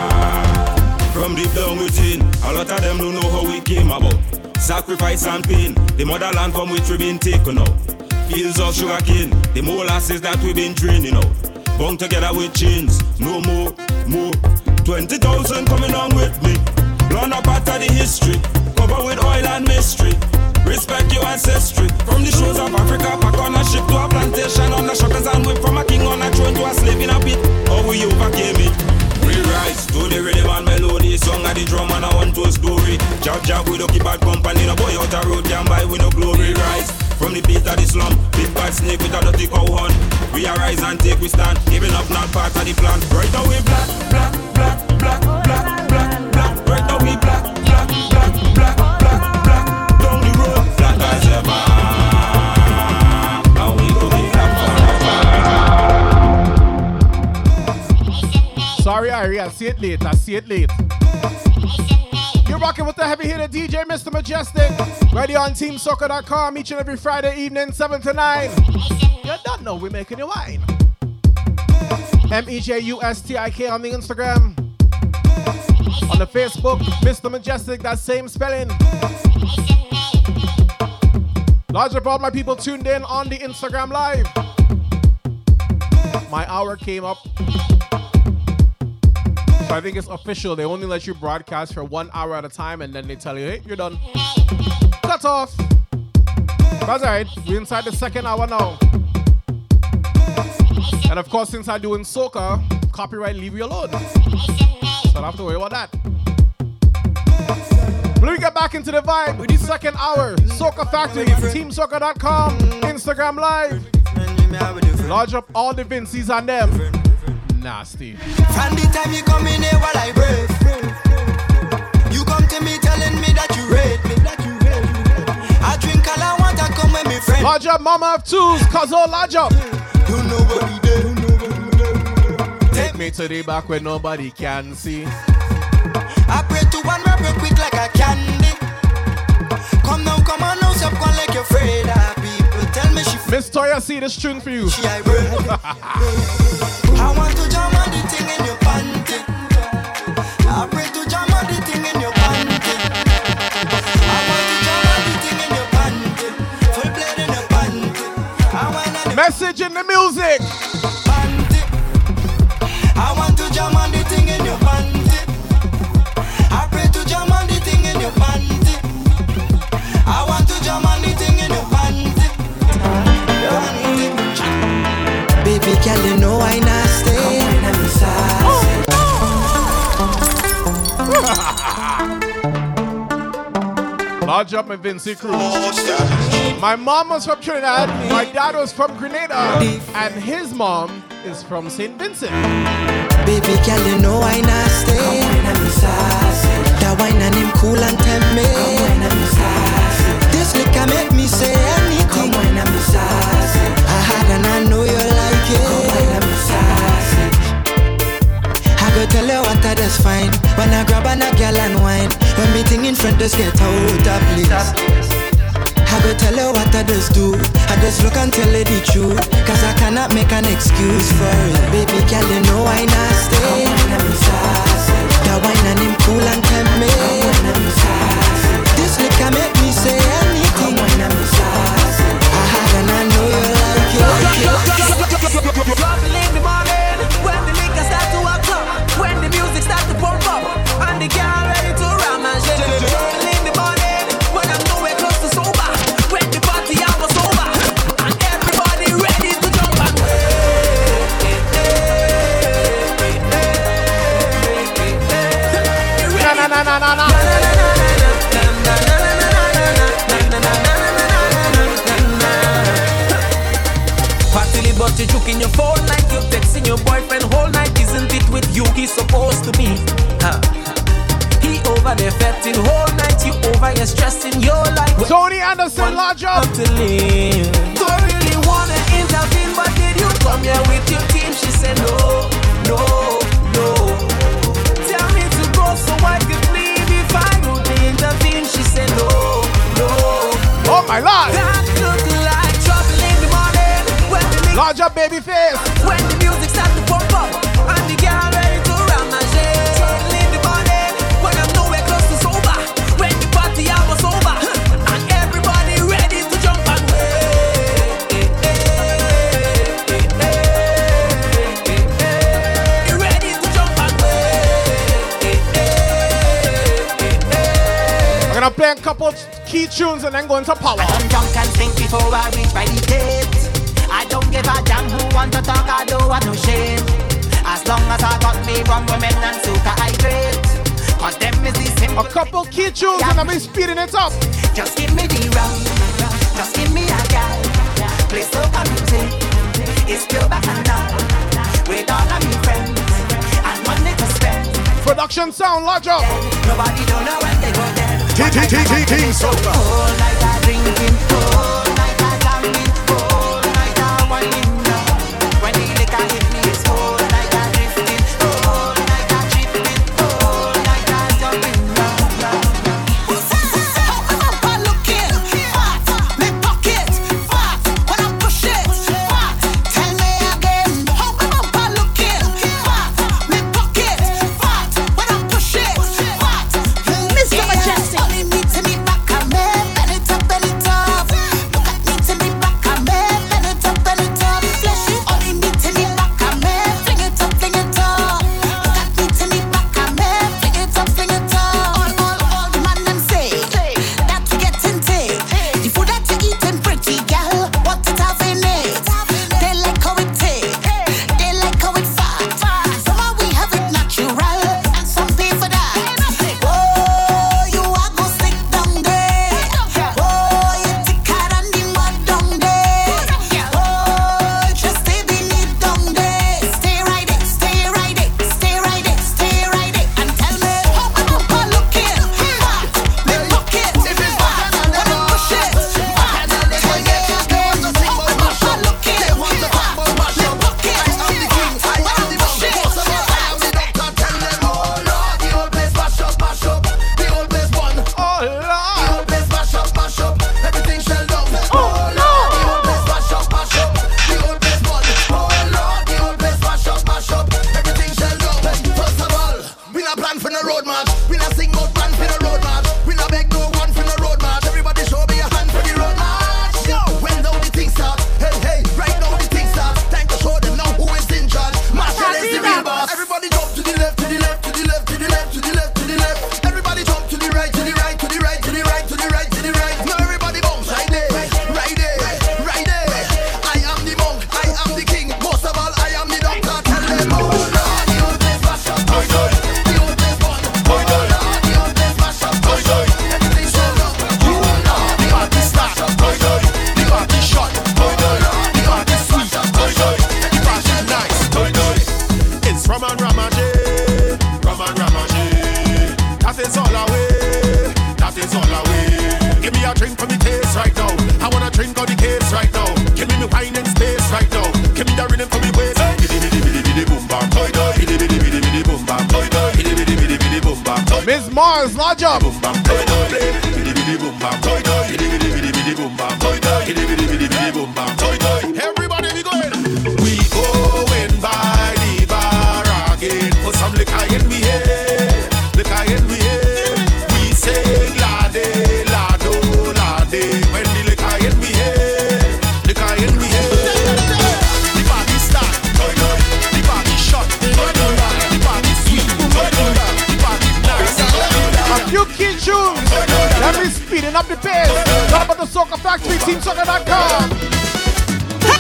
From deep down within, a lot of them don't know how we came about. Sacrifice and pain, the motherland from which we've been taken out. Fields of sugar cane, the molasses that we've been draining out. Bound together with chains, no more, more. 20,000 coming on with me. Learn a part of the history, cover with oil and mystery. Respect your ancestry. From the shores of Africa, back on a ship to a plantation, on the shutters and whip from a king on a throne to a slave in a pit. How we overcame it. We rise to the rhythm and melody, song of the drum and I want to story. Jab jab, we don't keep bad company, no boy out the road can buy, we no glory rise. From the beat of the slum, big bad snake with a dirty cow horn. We arise and take we stand, giving up not part of the plan. Right now we black, black, black, black, black, black, black. Right now we black, Sorry, Irie, I see it late. I see it late. You're rocking with the heavy hitter DJ, Mr. Mejustik. Ready on TeamSoca.com each and every Friday evening, 7 to 9. You don't know we're making you wine. M E J U S T I K on the Instagram. On the Facebook, Mr. Mejustik, that same spelling. Large up all my people tuned in on the Instagram Live. My hour came up. So I think it's official. They only let you broadcast for one hour at a time and then they tell you, hey, you're done. Cut off. That's alright. We're inside the second hour now. And of course, since I'm doing soca, copyright leave you alone. So I don't have to worry about that. Let me get back into the vibe with the second hour. Soca Factory, teamsoca.com, Instagram Live. Lodge up all the Vincies on them. Nasty. From the time you come in here while I breathe, you come to me telling me that you rate me. I drink all I want, I come with me friends. Lodge up, mama of twos, cuz all lodge up. Don't know what we me to the back where nobody can see. I pray to one rap real quick like a candy. Come now, come on now, stop going like you're afraid Miss Toya, see this tune for you. I want to jam on the thing in your panty. I pray to jam on the thing in your panty. I want to jam on the thing in your panty. Full blade in your panty. I want to Message in the music. I want to jam on the Large up my Vincy Cruz. My mom was from Trinidad, my dad was from Grenada, and his mom is from St. Vincent. Baby girl, you know I nasty. Come wine and be sassy. That wine and him cool and tempt me. Come wine and. This liquor make me say anything. Come wine and be sassy. I had and I know you like it. Go tell you what I just fine. When I grab on a girl and wine. When meeting in front, just get out of place. I go tell you what I just do. I just look and tell you the truth. Cause I cannot make an excuse for it. Baby girl, you know why I nasty. That wine and him cool and tempt me. This liquor make me say in your phone like you're texting your boyfriend whole night. Isn't it with you he's supposed to be? Huh. He over there fetting whole night. You over here stressing your life. Tony Anderson, large up. to live. Don't really wanna intervene, but did you come here with your team? She said no, no, no. Tell me to go so I could leave if I would intervene. She said no, no. Oh my lord. Large up, baby face. when the music starts to pump up and the girl ready to ram and shake. Trouble in the morning when I'm nowhere close to sober. When the party hour's over and everybody ready to jump and way. Ready to jump and I'm gonna play a couple key tunes and then go into power. I'm drunk and think before I reach by the gate. I a damn who want to talk, I don't want no shame. As long as I got me rum, women and soca, I great. Cause them is the simple. A couple key tunes and I'll be speeding it up. Just give me the rum, just give me a gal. Play soca music, it's pure bacchanal. With all of me friends, and money to spend. Production sound, large up. Nobody don't know when they go there. King Soca. Whole night I drinking, whole night I gambling, whole night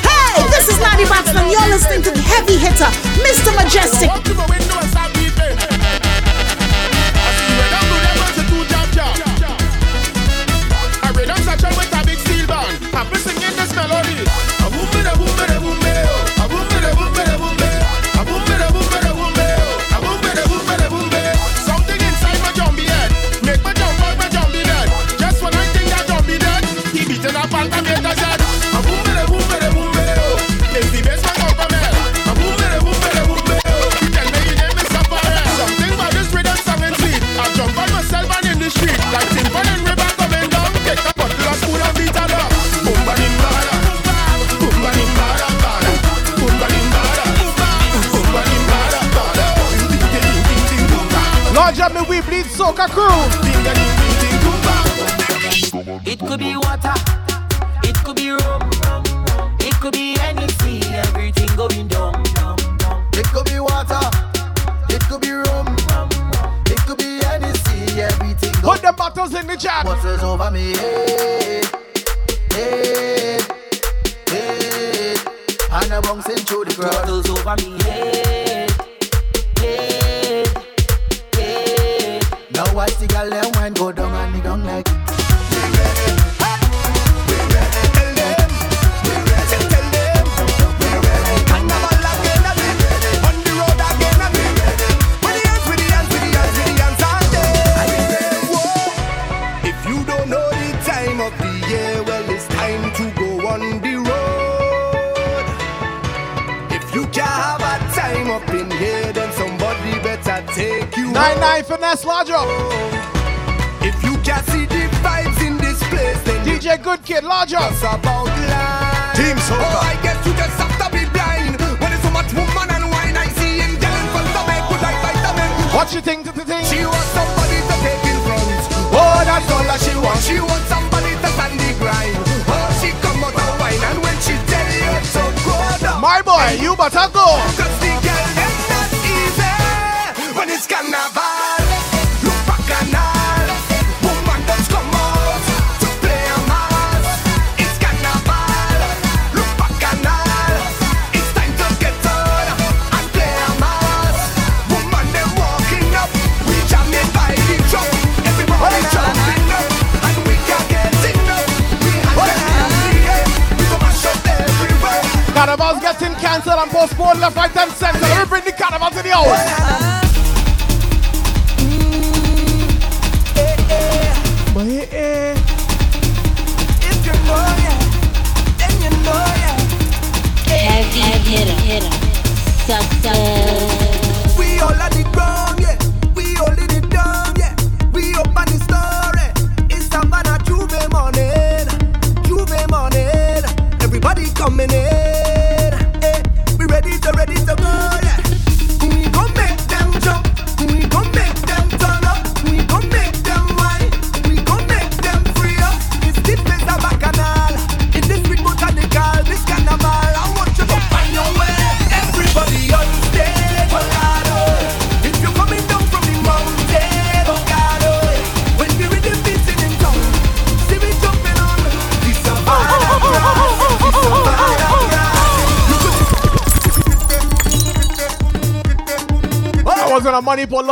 Hey, this is Natty Boxman. You're listening to the heavy hitter, Mr. Mejustik. Cacu!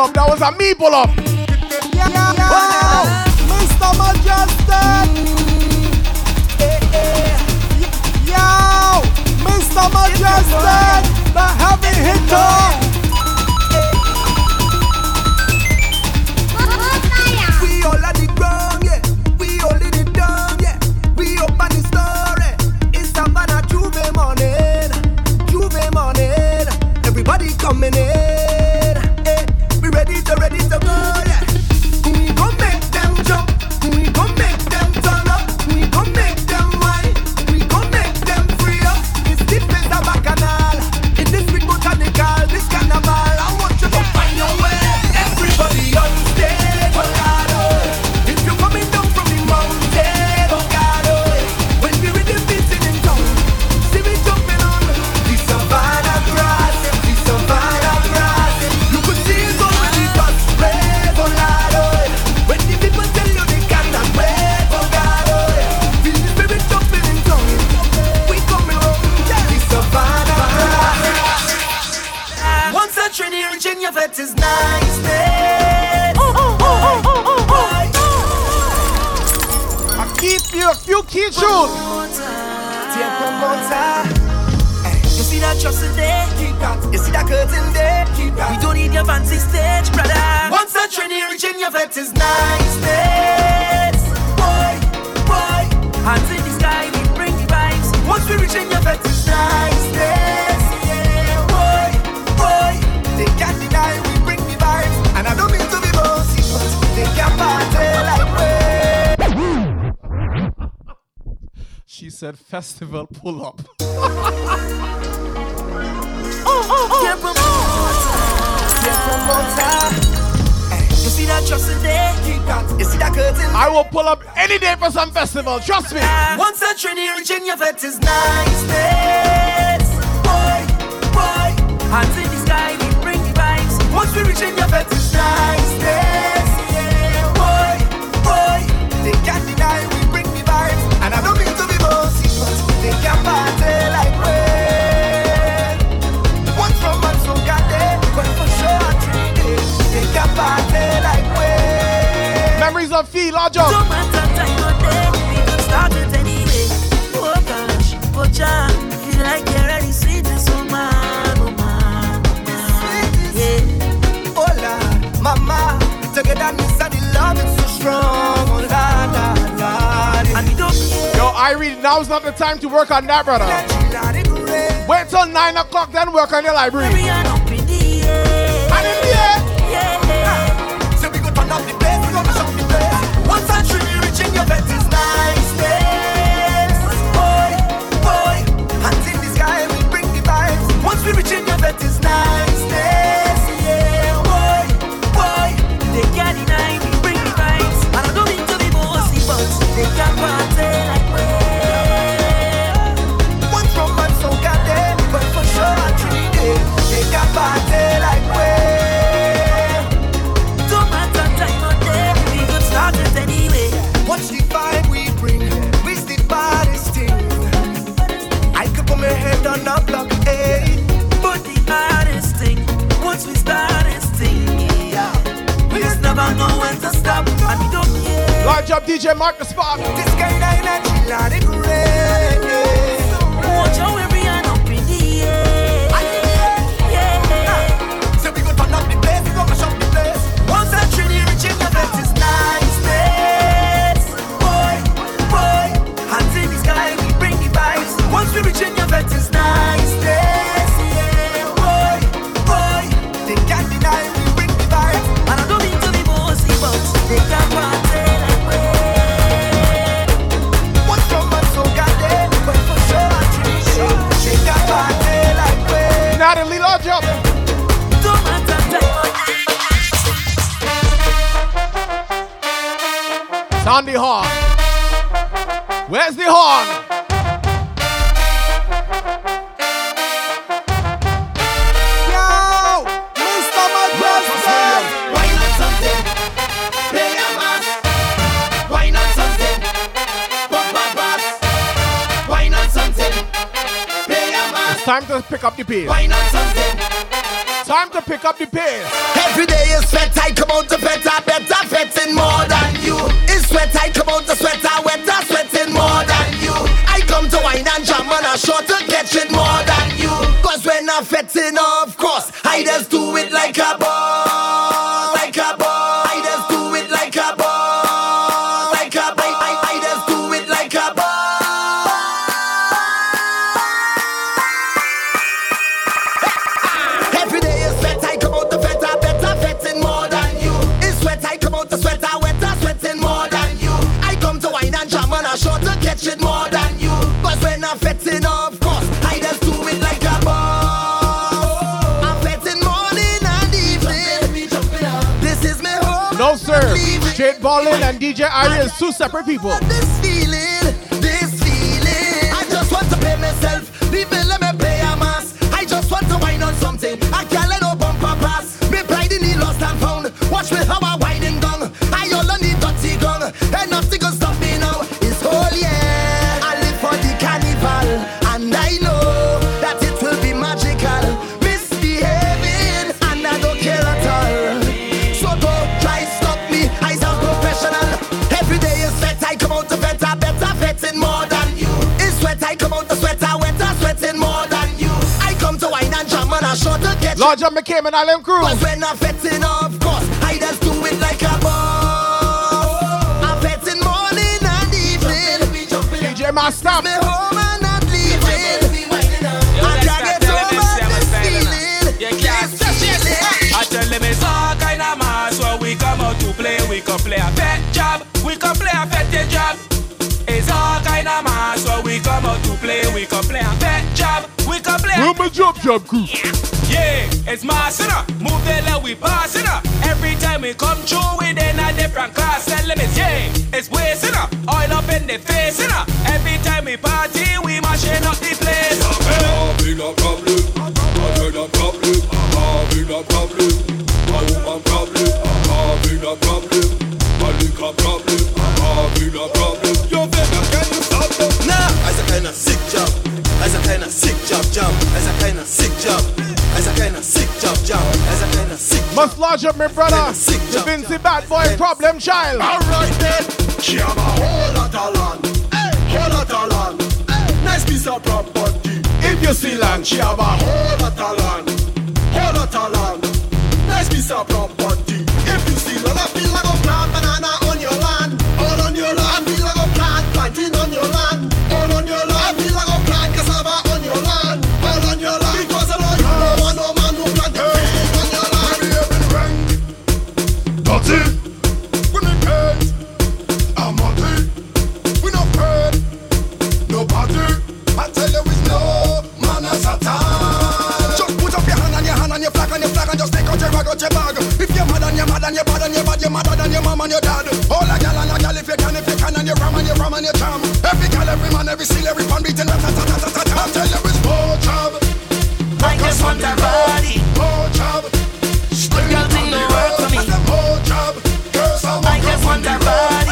up. That was a me pull up. festival, trust me. Once a Trinity reaching your vet is nice. not the time to work on that, brother. Wait till 9 o'clock, then work on your library. Lord John McCabe and Island Crew. Cause when I'm fetting, of course, I just do it like a boss. I'm fetting morning and evening. DJ Master. Me home and not leaving. I can't get over this feeling. This feeling. I tell them it's all kind of mass So we come out to play We can play a fat job We can play a fat job It's all kind of mass So we come out to play We can play a fat job We can play a Where my jab jab crew? yeah, it's mass, inna. Move the leg, we pass, up. Every time we come through, we in a different class. Tell them it's yeah, it's waste, inna. Oil up in the face, inna. Every time we party, we mashing up the place. Having a problem, having a problem, having a problem, a woman problem, having a problem, a liquor problem, having a problem. Yo, Vega, can you stop them? Nah, as a kind of sick job, as a kind of sick job, job, as a kind of sick job, as a kind of sick job, job, as a kind of sick. Must lodge up, my brother. The Vincy Bad Boy Problem Child. Alright then, she have a whole lot of land, whole lot of land, nice piece of property. If you see land, she have a whole lot of land, whole lot of land, nice piece of property. If you see land, I feel If you're mad and you're mad and you're bad and you're bad, you're madder than your mom and your dad. All a gal and a gal if you can, if you can and you're ram and you're ram and you're jam. Every gal, every man, every seal, every pan beating, rat tat tat tat tat. I tell you it's more job. I just want a body. More job. But girl, thing no work for me. More job. Girls I just want a body.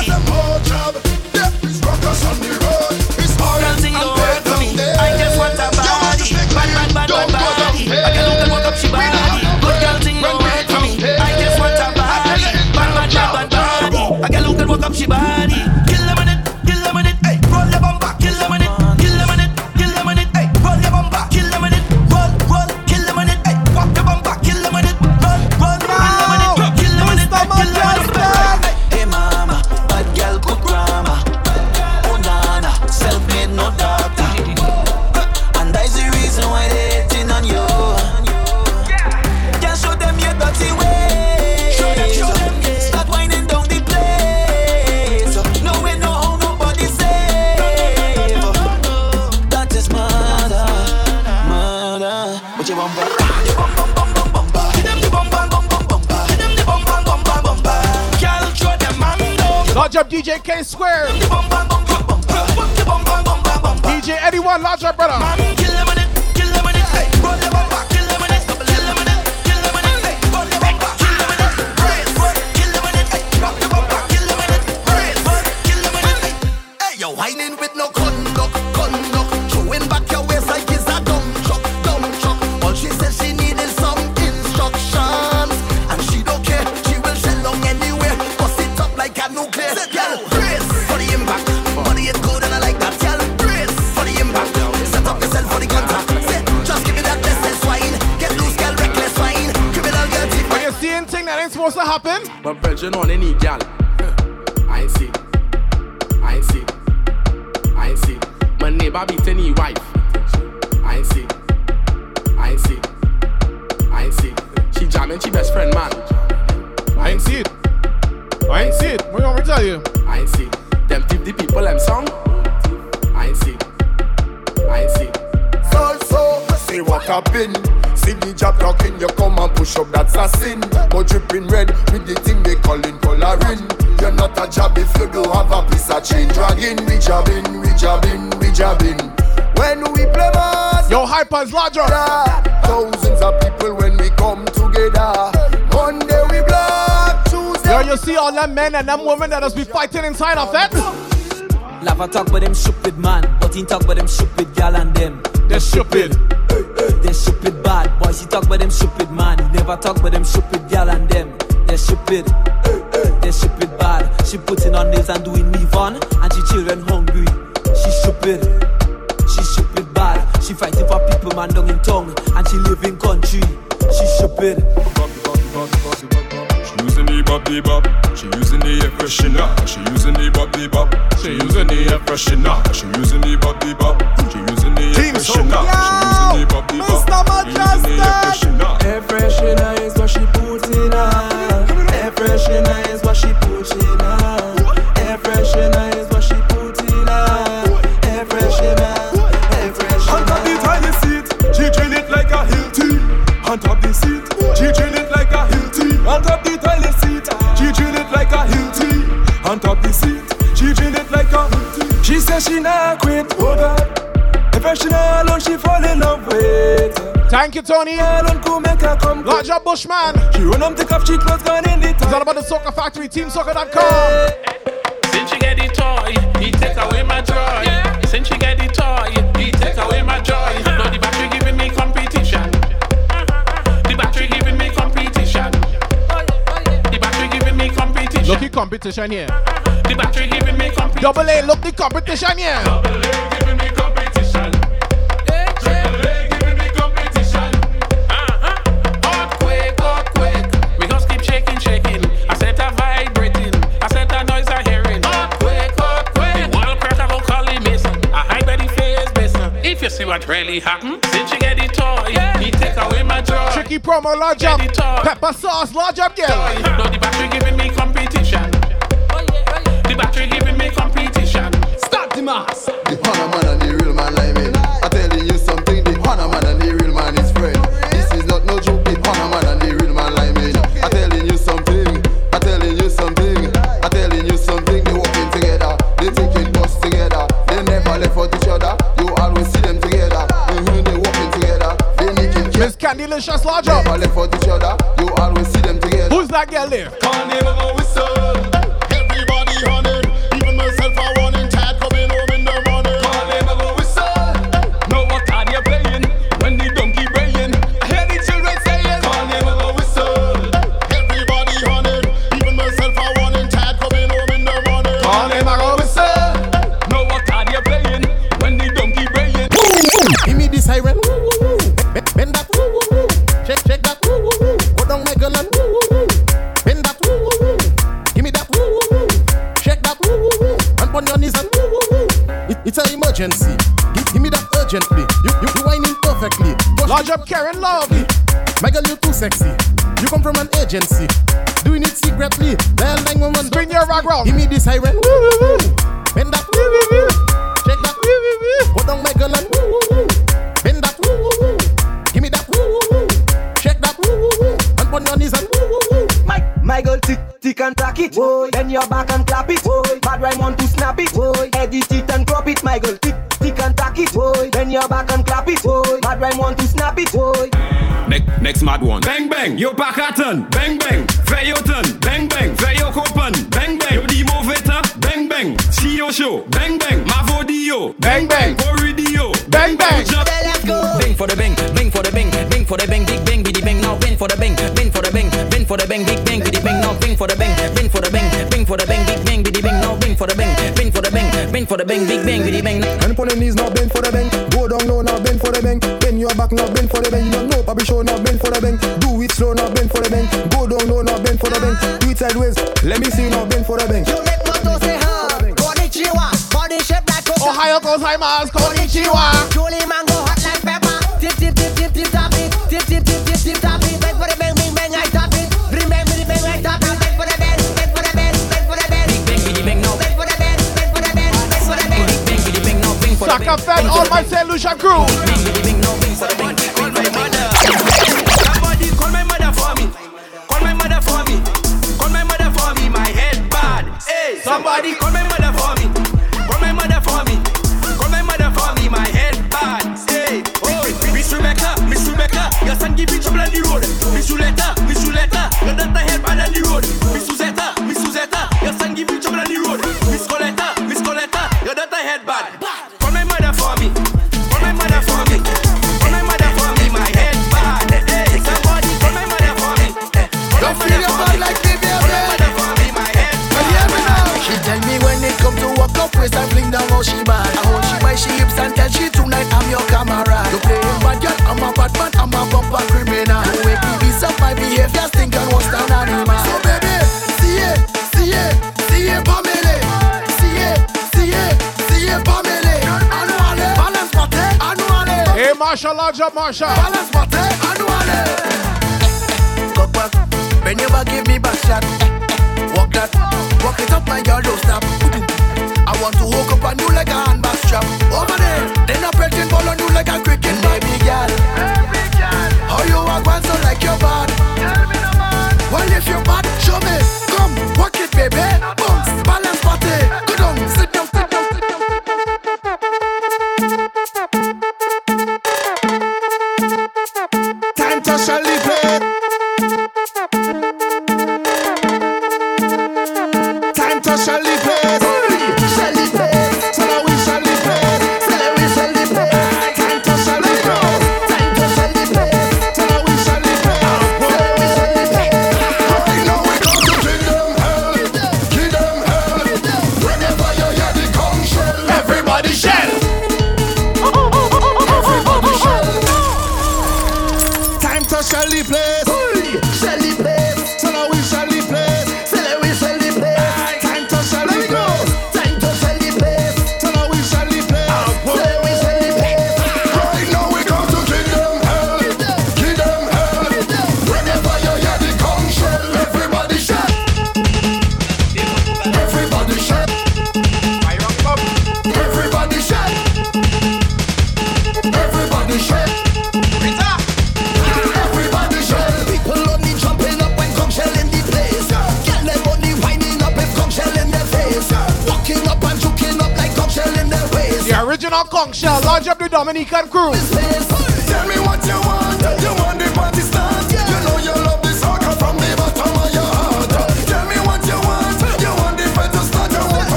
Up she body. K Square. DJ Eddie One, brother. But Belgian on any gal. Eh, I ain't see. I ain't see. I ain't see. My neighbor beat any wife. I ain't see. I ain't see. I ain't see. She jamming she best friend man. I ain't see it. I ain't see it. What you want me to tell you? I ain't see. Them tip the people them song. I ain't see. I ain't see. So, so, see what happen. See the job talking, you come and push up, that's a sin. But dripping red with the thing they calling coloring. You're not a job if you do have a piece of chain dragging. We jabbing, we jabbing, we jabbing. When we play mass, Yo, Hyper's larger. thousands of people when we come together. Monday we black, Tuesday. Yo, you see all them men and them women that has be fighting inside of it? Lava talk about them stupid man, but he talk about them stupid gal and them. They're stupid. They stupid bad. Boys, he talk about them stupid man. He never talk about them stupid gal and them. They're stupid. They're stupid bad. She putting on nails and doing me fun, and she children hungry. She stupid. She stupid bad. She fighting for people man down in tongue, and she live in country. She stupid. She using the bop the bop. She using the air freshener. She using the bop the bop. She using the air freshener. She using the bop the bop. She using the air freshener. She using the bop the bop. She using the air freshener. Is what she put in her. Air freshener is what she put in her. Air freshener is what she put in her. Air freshener, air On top the freshener. toilet seat, she drill it like a hill. On top the seat, she drill it like a hill. On top the toilet seat, she drill it like a hill. On top the seat, she drill it like a. She says she not quit, oh God. If she not alone, she fall in love with. Thank you, Tony. Alone could make her come. Large up Bushman. She run up, take off, she clothes gone in the It's all about the Soca Factory, TeamSoca.com. Since she get the toy, he take away my joy. Since she get the toy, he take away my joy. No, the battery giving me competition. The battery giving me competition. The battery giving me competition. Look the competition here. The battery giving me competition. Double A, look the competition here. See what really happened, since you get the toy, he take away my joy. Tricky promo, large up. Pepper sauce, large up, girl. No, the battery giving me competition. Oh, oh, the battery giving me competition. Start the mass. The Hana man and the real man like me. I'm telling you something, the Hana man and the real man is friend. This is not no joke, the Hana man and the real nicking Miss Candylicious, large up. Never left out each other. You always see them together. Who's that girl there? Carnival whistle. Everybody woo. And on your knees and woo, woo, woo. It, it's an emergency. Give, give me that urgently. You, you, you whining perfectly. Push Large up, Karen Love. My girl, you too sexy. You come from an agency. Doing it secretly. Dial 911. Spin your rag round. Give me the siren. Woo, woo, woo. Bend that. Woo, woo, woo. Shake that. Woo, woo, woo. Go down, my girl, and woo, woo, woo. Bend that. Woo, woo, woo. Give me that. Woo, woo, woo. Shake that. Woo, woo, woo. And on your knees and woo, woo, woo. My, my girl tick, tick and tack it. Boy. Bend your back and clap it. Boy. Bad rhyme want to snap it. Boy. Edit it and crop it. My girl tick, tick and tack it. Boy. Bend your back and clap it. Boy. Bad rhyme want to snap it. Boy. Next, next mad one. Bang bang, yo pakatan. Bang bang, Veyotan. Bang bang, Veyo kopan. Bang bang, yo di moveta. Bang bang, CEO show. Bang bang, Mavodio. Bang bang, Corridio. Bang bang. Let's go. Bang for the bang, bang for the bang, bang for the bang, big bang, biddy bang, now bang for the bang, bang for the bang, bang for the bang, big bang, biddy bang, now bang for the bang, bang for the bang, bang for the bang, big bang, biddy bang, now bang for the bang, bang for the bang, bang for the bang, big bang, biddy bang. And on the knees now bend for the bang. Go down low now bend for the bang. Bend your back now bend for the bang. You don't know Bobby show now bend for the bang. Do it slow now bend for the bang. Go down low now bend for the bang. Do it sideways. Let me see you now bend for the bang. You make moto say huh. Konnichiwa. Body shape like coconut. Ohio gozaimasu, konnichiwa. Julie mango hot like Sucker bang, fan, all my St. Lucia crew. Somebody call my mother for me. Call my mother for me. Call my mother for me. My head bad. Hey, somebody call my mother for me. Call my mother for me. Call my mother for me. My head bad. Hey, oh, Miss Rebecca, Miss Rebecca, your son give me trouble on the road. Miss Juletta, Miss Juletta, your daughter head bad on the road. Miss Suzetta, Miss Suzetta, your son give me trouble on the road. Miss Coletta, Miss Coletta, your daughter head bad. Marsha, large up, Marsha. Balance mate, annually. Cock back, bend your back, give me back shot. Walk that, walk it up, my girl, don't stop. I want to hook up on you like a handbag strap. Over there, then I pretend ball on you like a cricket, baby girl. baby girl, How you walk one so like your bad? Tell me the man. Well, if you're bad, show me. Come, walk it, baby. Dominican crew.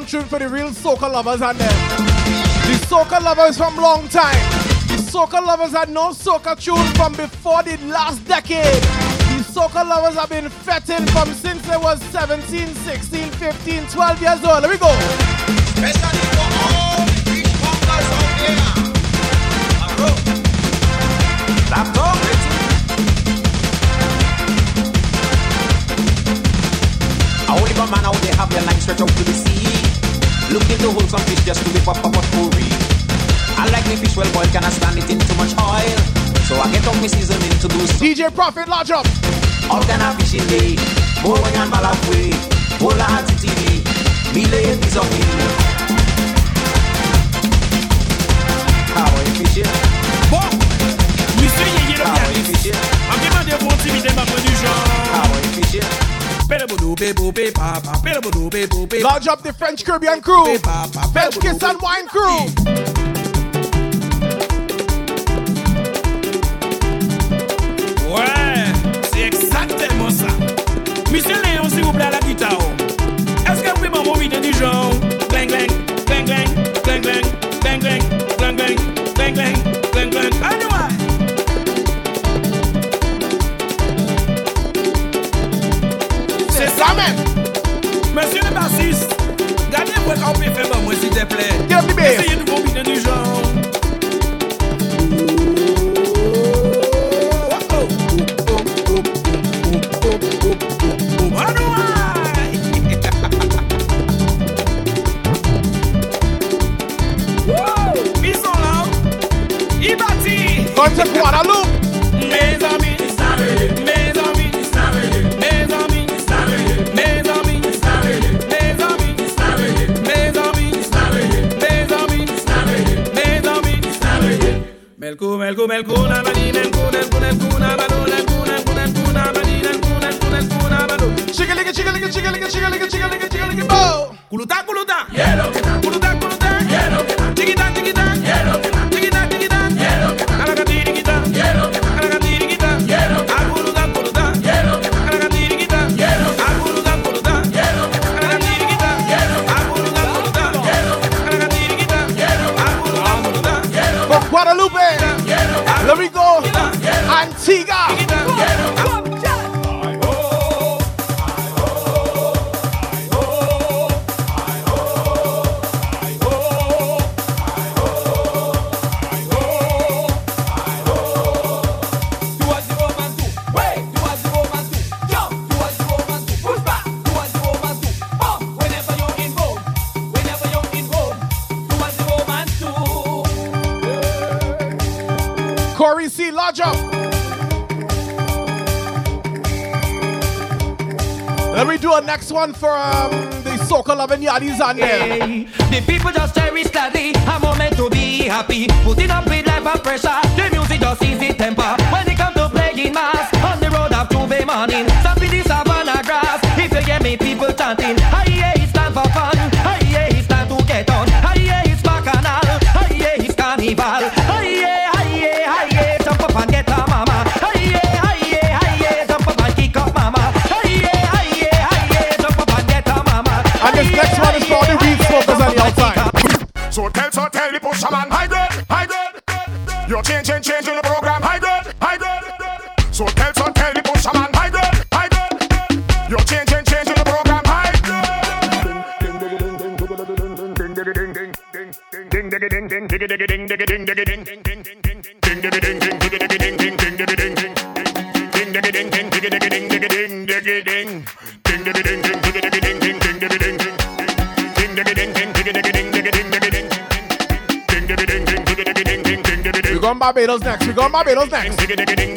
some tune for the real soca lovers and them. The soca lovers from long time. The soca lovers had no soca tune from before the last decade. The soca lovers have been fetting from since they was 17, 16, 15, 12 years old. Here we go. So I get off my seasoning to do stuff. DJ Profit, large up. All kind of fishing day. More way and balafway. Bola anti TV. Me lay a piece of meat. How are you fishing? Bon! Monsieur Yeye le pianiste. En demandant pour intimider ma bonne du genre. How are you fishing? Lodge up the French Caribbean crew, French Kiss and Wine crew. culuta culuta one for um, the so-called loving yardies and them. The people just cherish gladly a moment to be happy. Putting up with life and pressure, the music just ease the temper. When they come to playing mass, on the road of Tuesday morning, something is savanna grass. If you get me, people chanting, aye. fisherman. High grade, high grade. You're changing, changing the program. High grade. Beatles next. We got my Beatles next.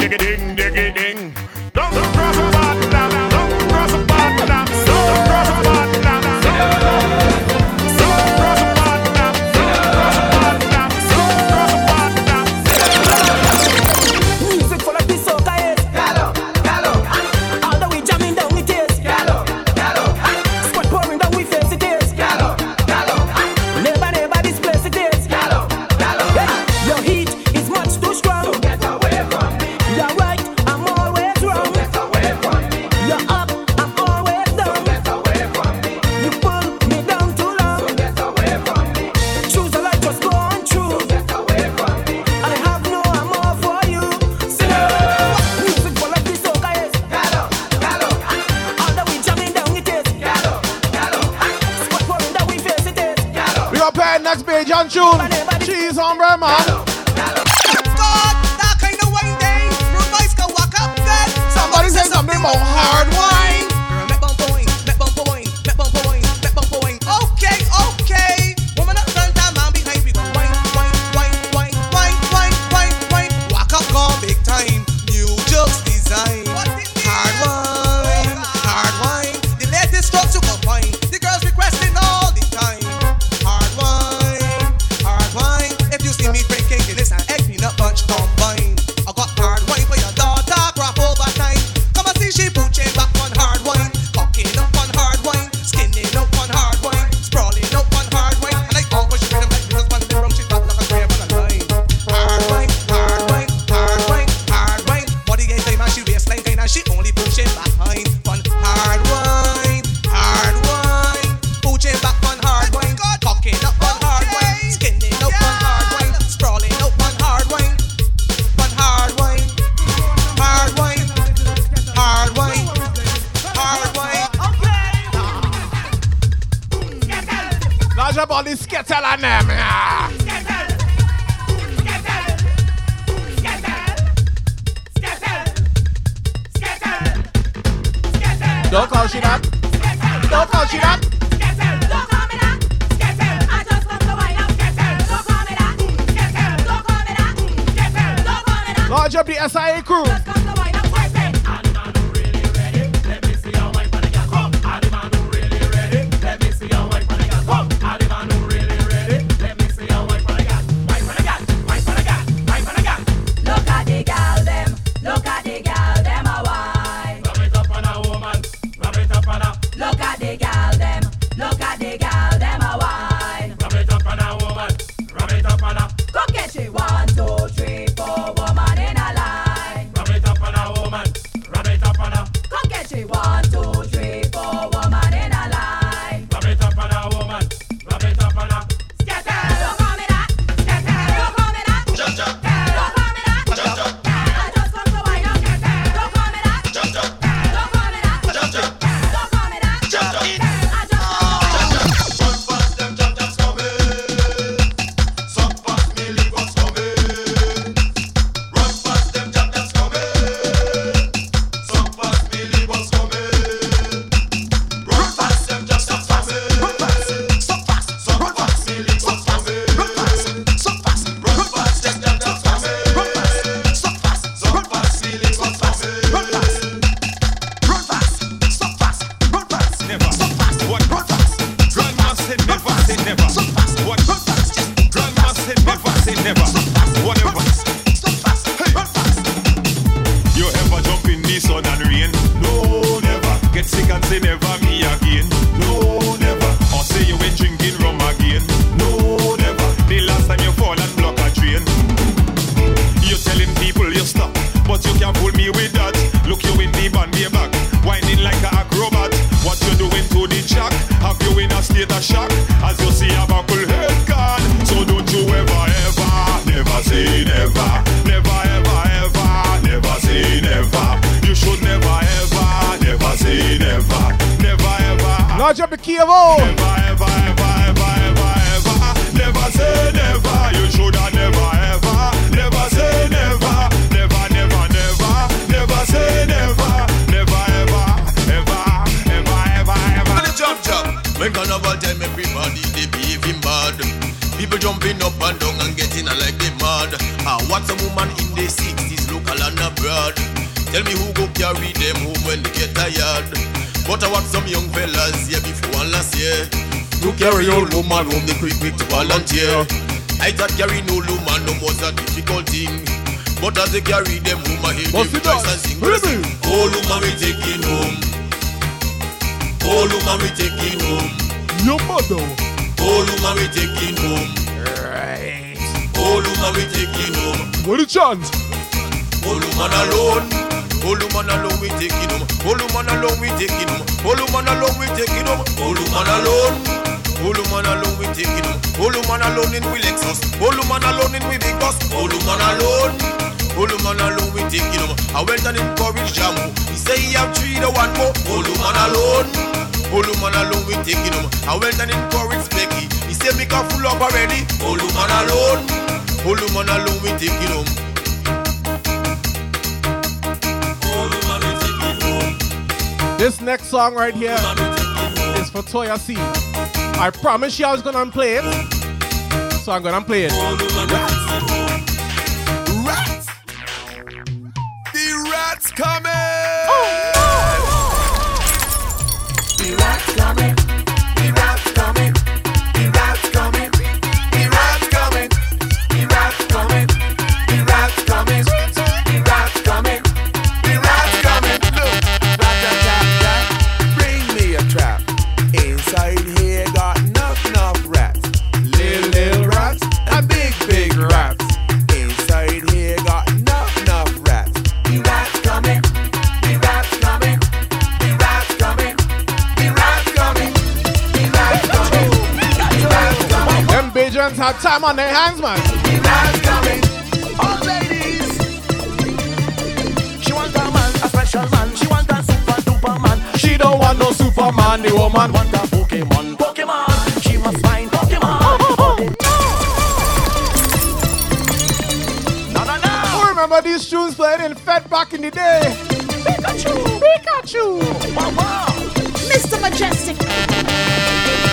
Woman home, they quick to volunteer. I thought carry no woman no was a difficult thing. But as they carry them home, I hear them rejoice and sing. Oh, woman we taking home. Oh, woman we taking home. Your mother. Oh, woman we taking home. Right. Oh, woman we taking home. What a chance. Oh, woman alone. Oh, woman alone we taking home. Oh, woman alone we taking home. Oh, woman alone we taking home. Oh, woman alone. Oh, woman alone we taking home. Oh, woman alone in we Lexus. Oh, woman alone in we big bus. Oh, woman alone. Oh, woman alone we taking home. I went and encouraged Jamu. He say he have three to one more. Oh, woman alone. Oh, woman alone we taking home. I went and encouraged Becky. He say make her full up already. Oh, woman alone. Oh, woman alone we taking home. This next song right here is for Toya C. I promise you I was gonna play it. So I'm gonna play it. Rats! The rats coming! Bajans had time on their hands, man. The coming. All ladies. She want a man, a special man. She want a super duper man. She don't want no Superman, the woman want a Pokemon. Pokemon. She must find Pokemon. Oh, oh, oh. No, no, no. Who remember these tunes played in Fed back in the day? Pikachu. Pikachu. Wow, wow. Mr. Mejustik.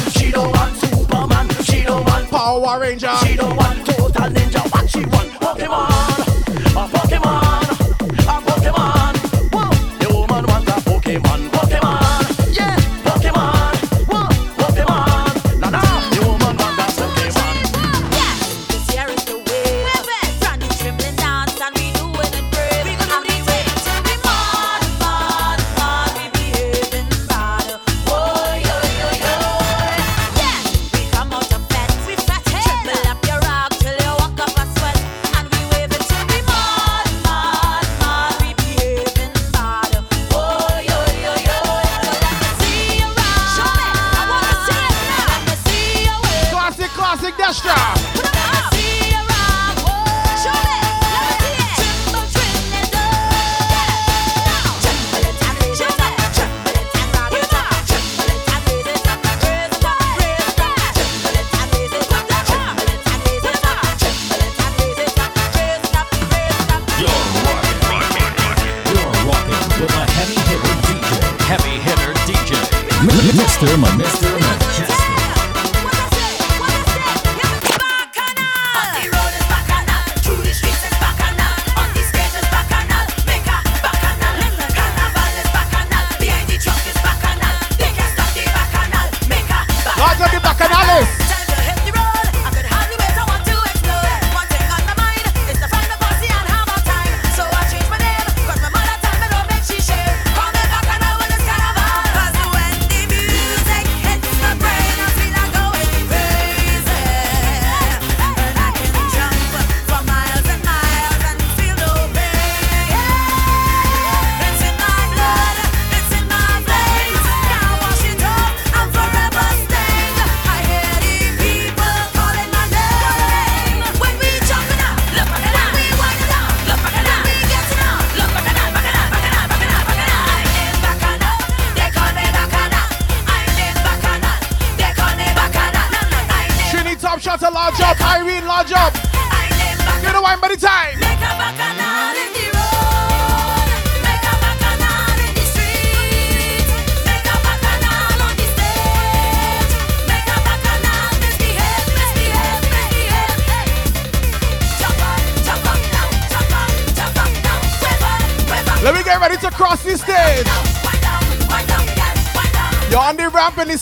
Mr. Mr.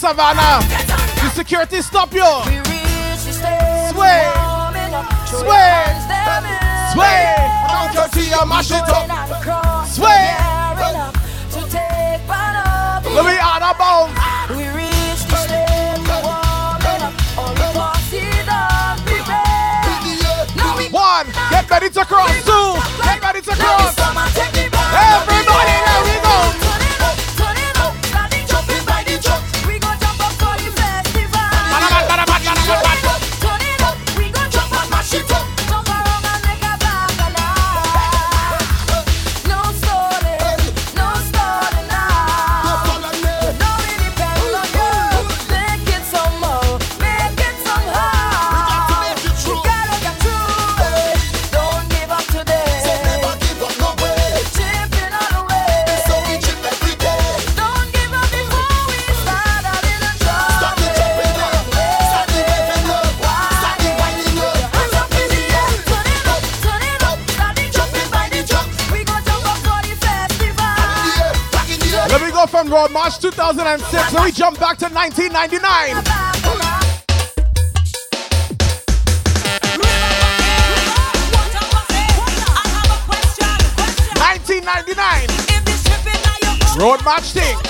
savannah. The security stop you. To 1999. Nineteen ninety nine. Road March thing.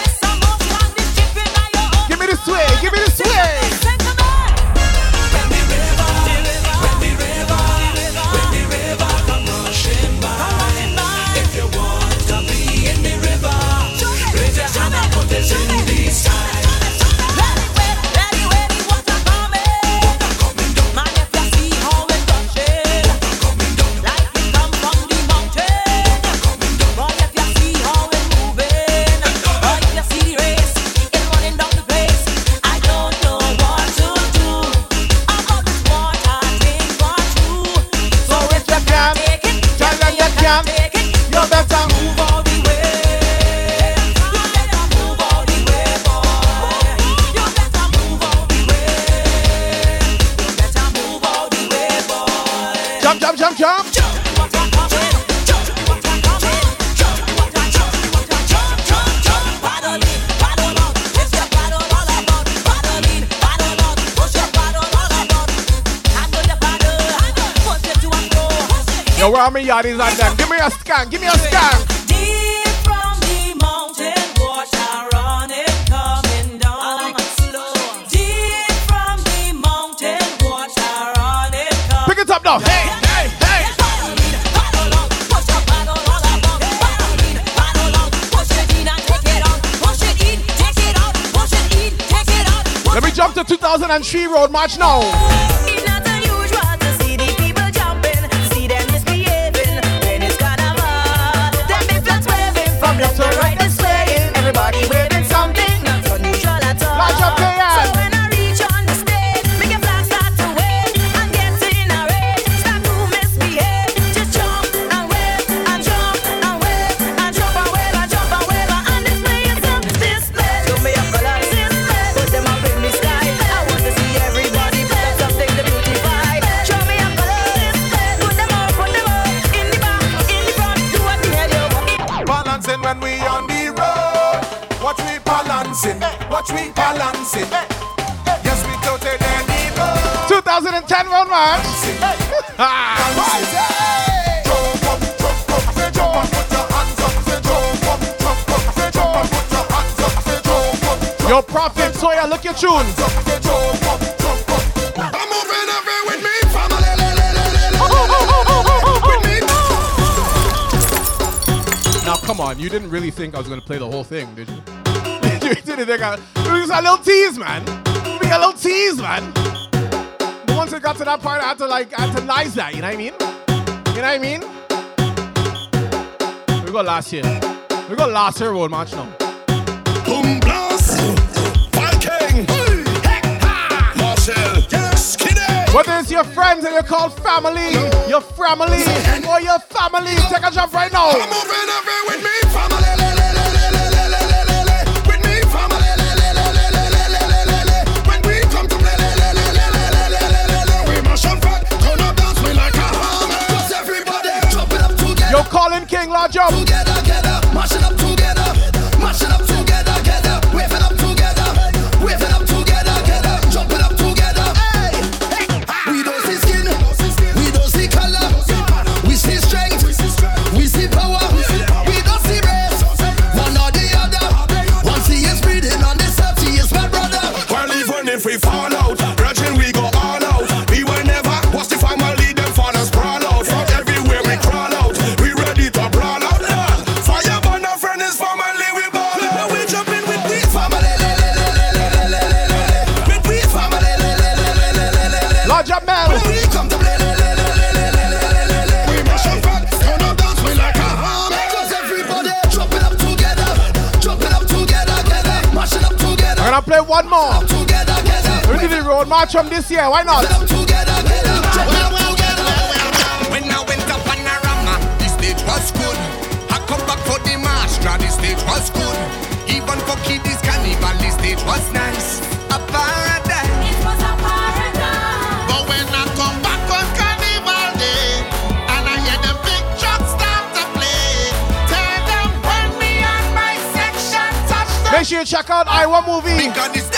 Yo, where are my yardies and them? Give me a scan, give me a scan. Deep from the mountain, water running, coming down. Deep from the mountain, water running, coming Pick it up now. Hey, hey, hey. Let me jump to 2003 Road March now. 2010 Road Yo, Prophet Sawyer, look your tune. Now, come on, you didn't really think I was going to play the whole thing, did you? you didn't think I. It was a little tease, man. It was a little tease, man. Once it got to that part, I had to like, I had to that. You know what I mean? You know what I mean? We got last year. We got last year road march now. Boom blast, Viking, Marshall, Skinny. Whether it's your friends and you're called family, your family, or your family, take a jump right now. I'm moving every with me, one more. We did the road march from this year. Why not? When I went up on the stage was good. I come back for the march, the stage was good. Even for kiddies, the stage was nice. sure you check out Iowa Movie.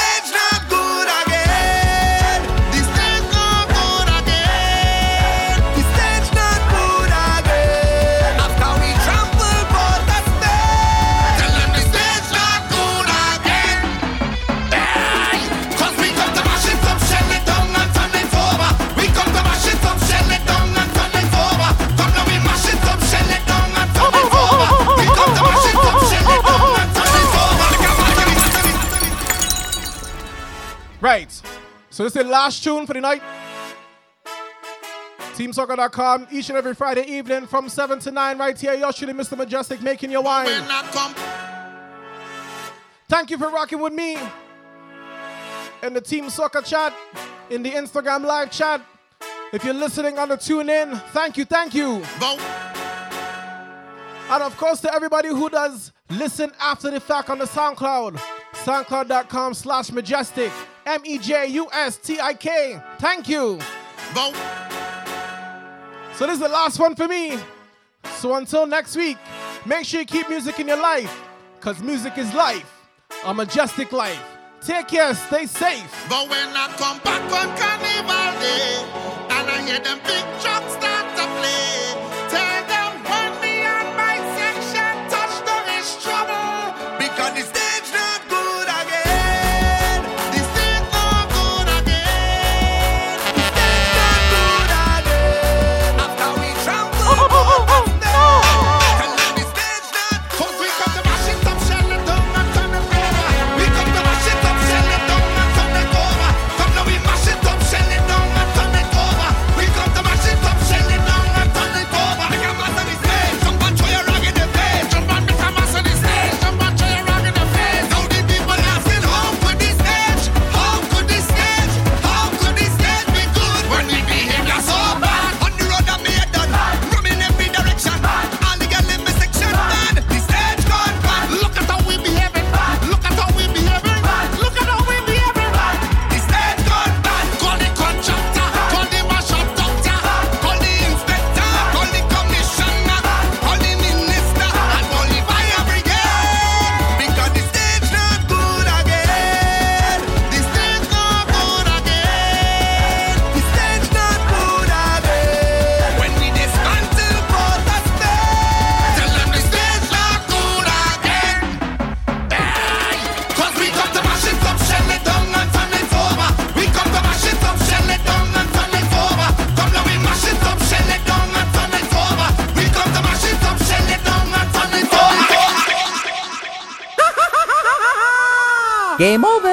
So this is the last tune for the night. TeamSoca.com each and every Friday evening from 7 to 9 right here. You're shooting Mr. Mejustik making your wine. Thank you for rocking with me in the Team Soca chat, in the Instagram live chat. If you're listening on the tune in, thank you, thank you. Vote. And of course, to everybody who does listen after the fact on the SoundCloud, soundcloud.com slash mejustik. M E J U S T I K. Thank you. Vote. So this is the last one for me. So until next week, make sure you keep music in your life, cause music is life, a majestic life. Take care, stay safe. But when I come back on Carnival Day, and I hear them big trucks start to play. Game over!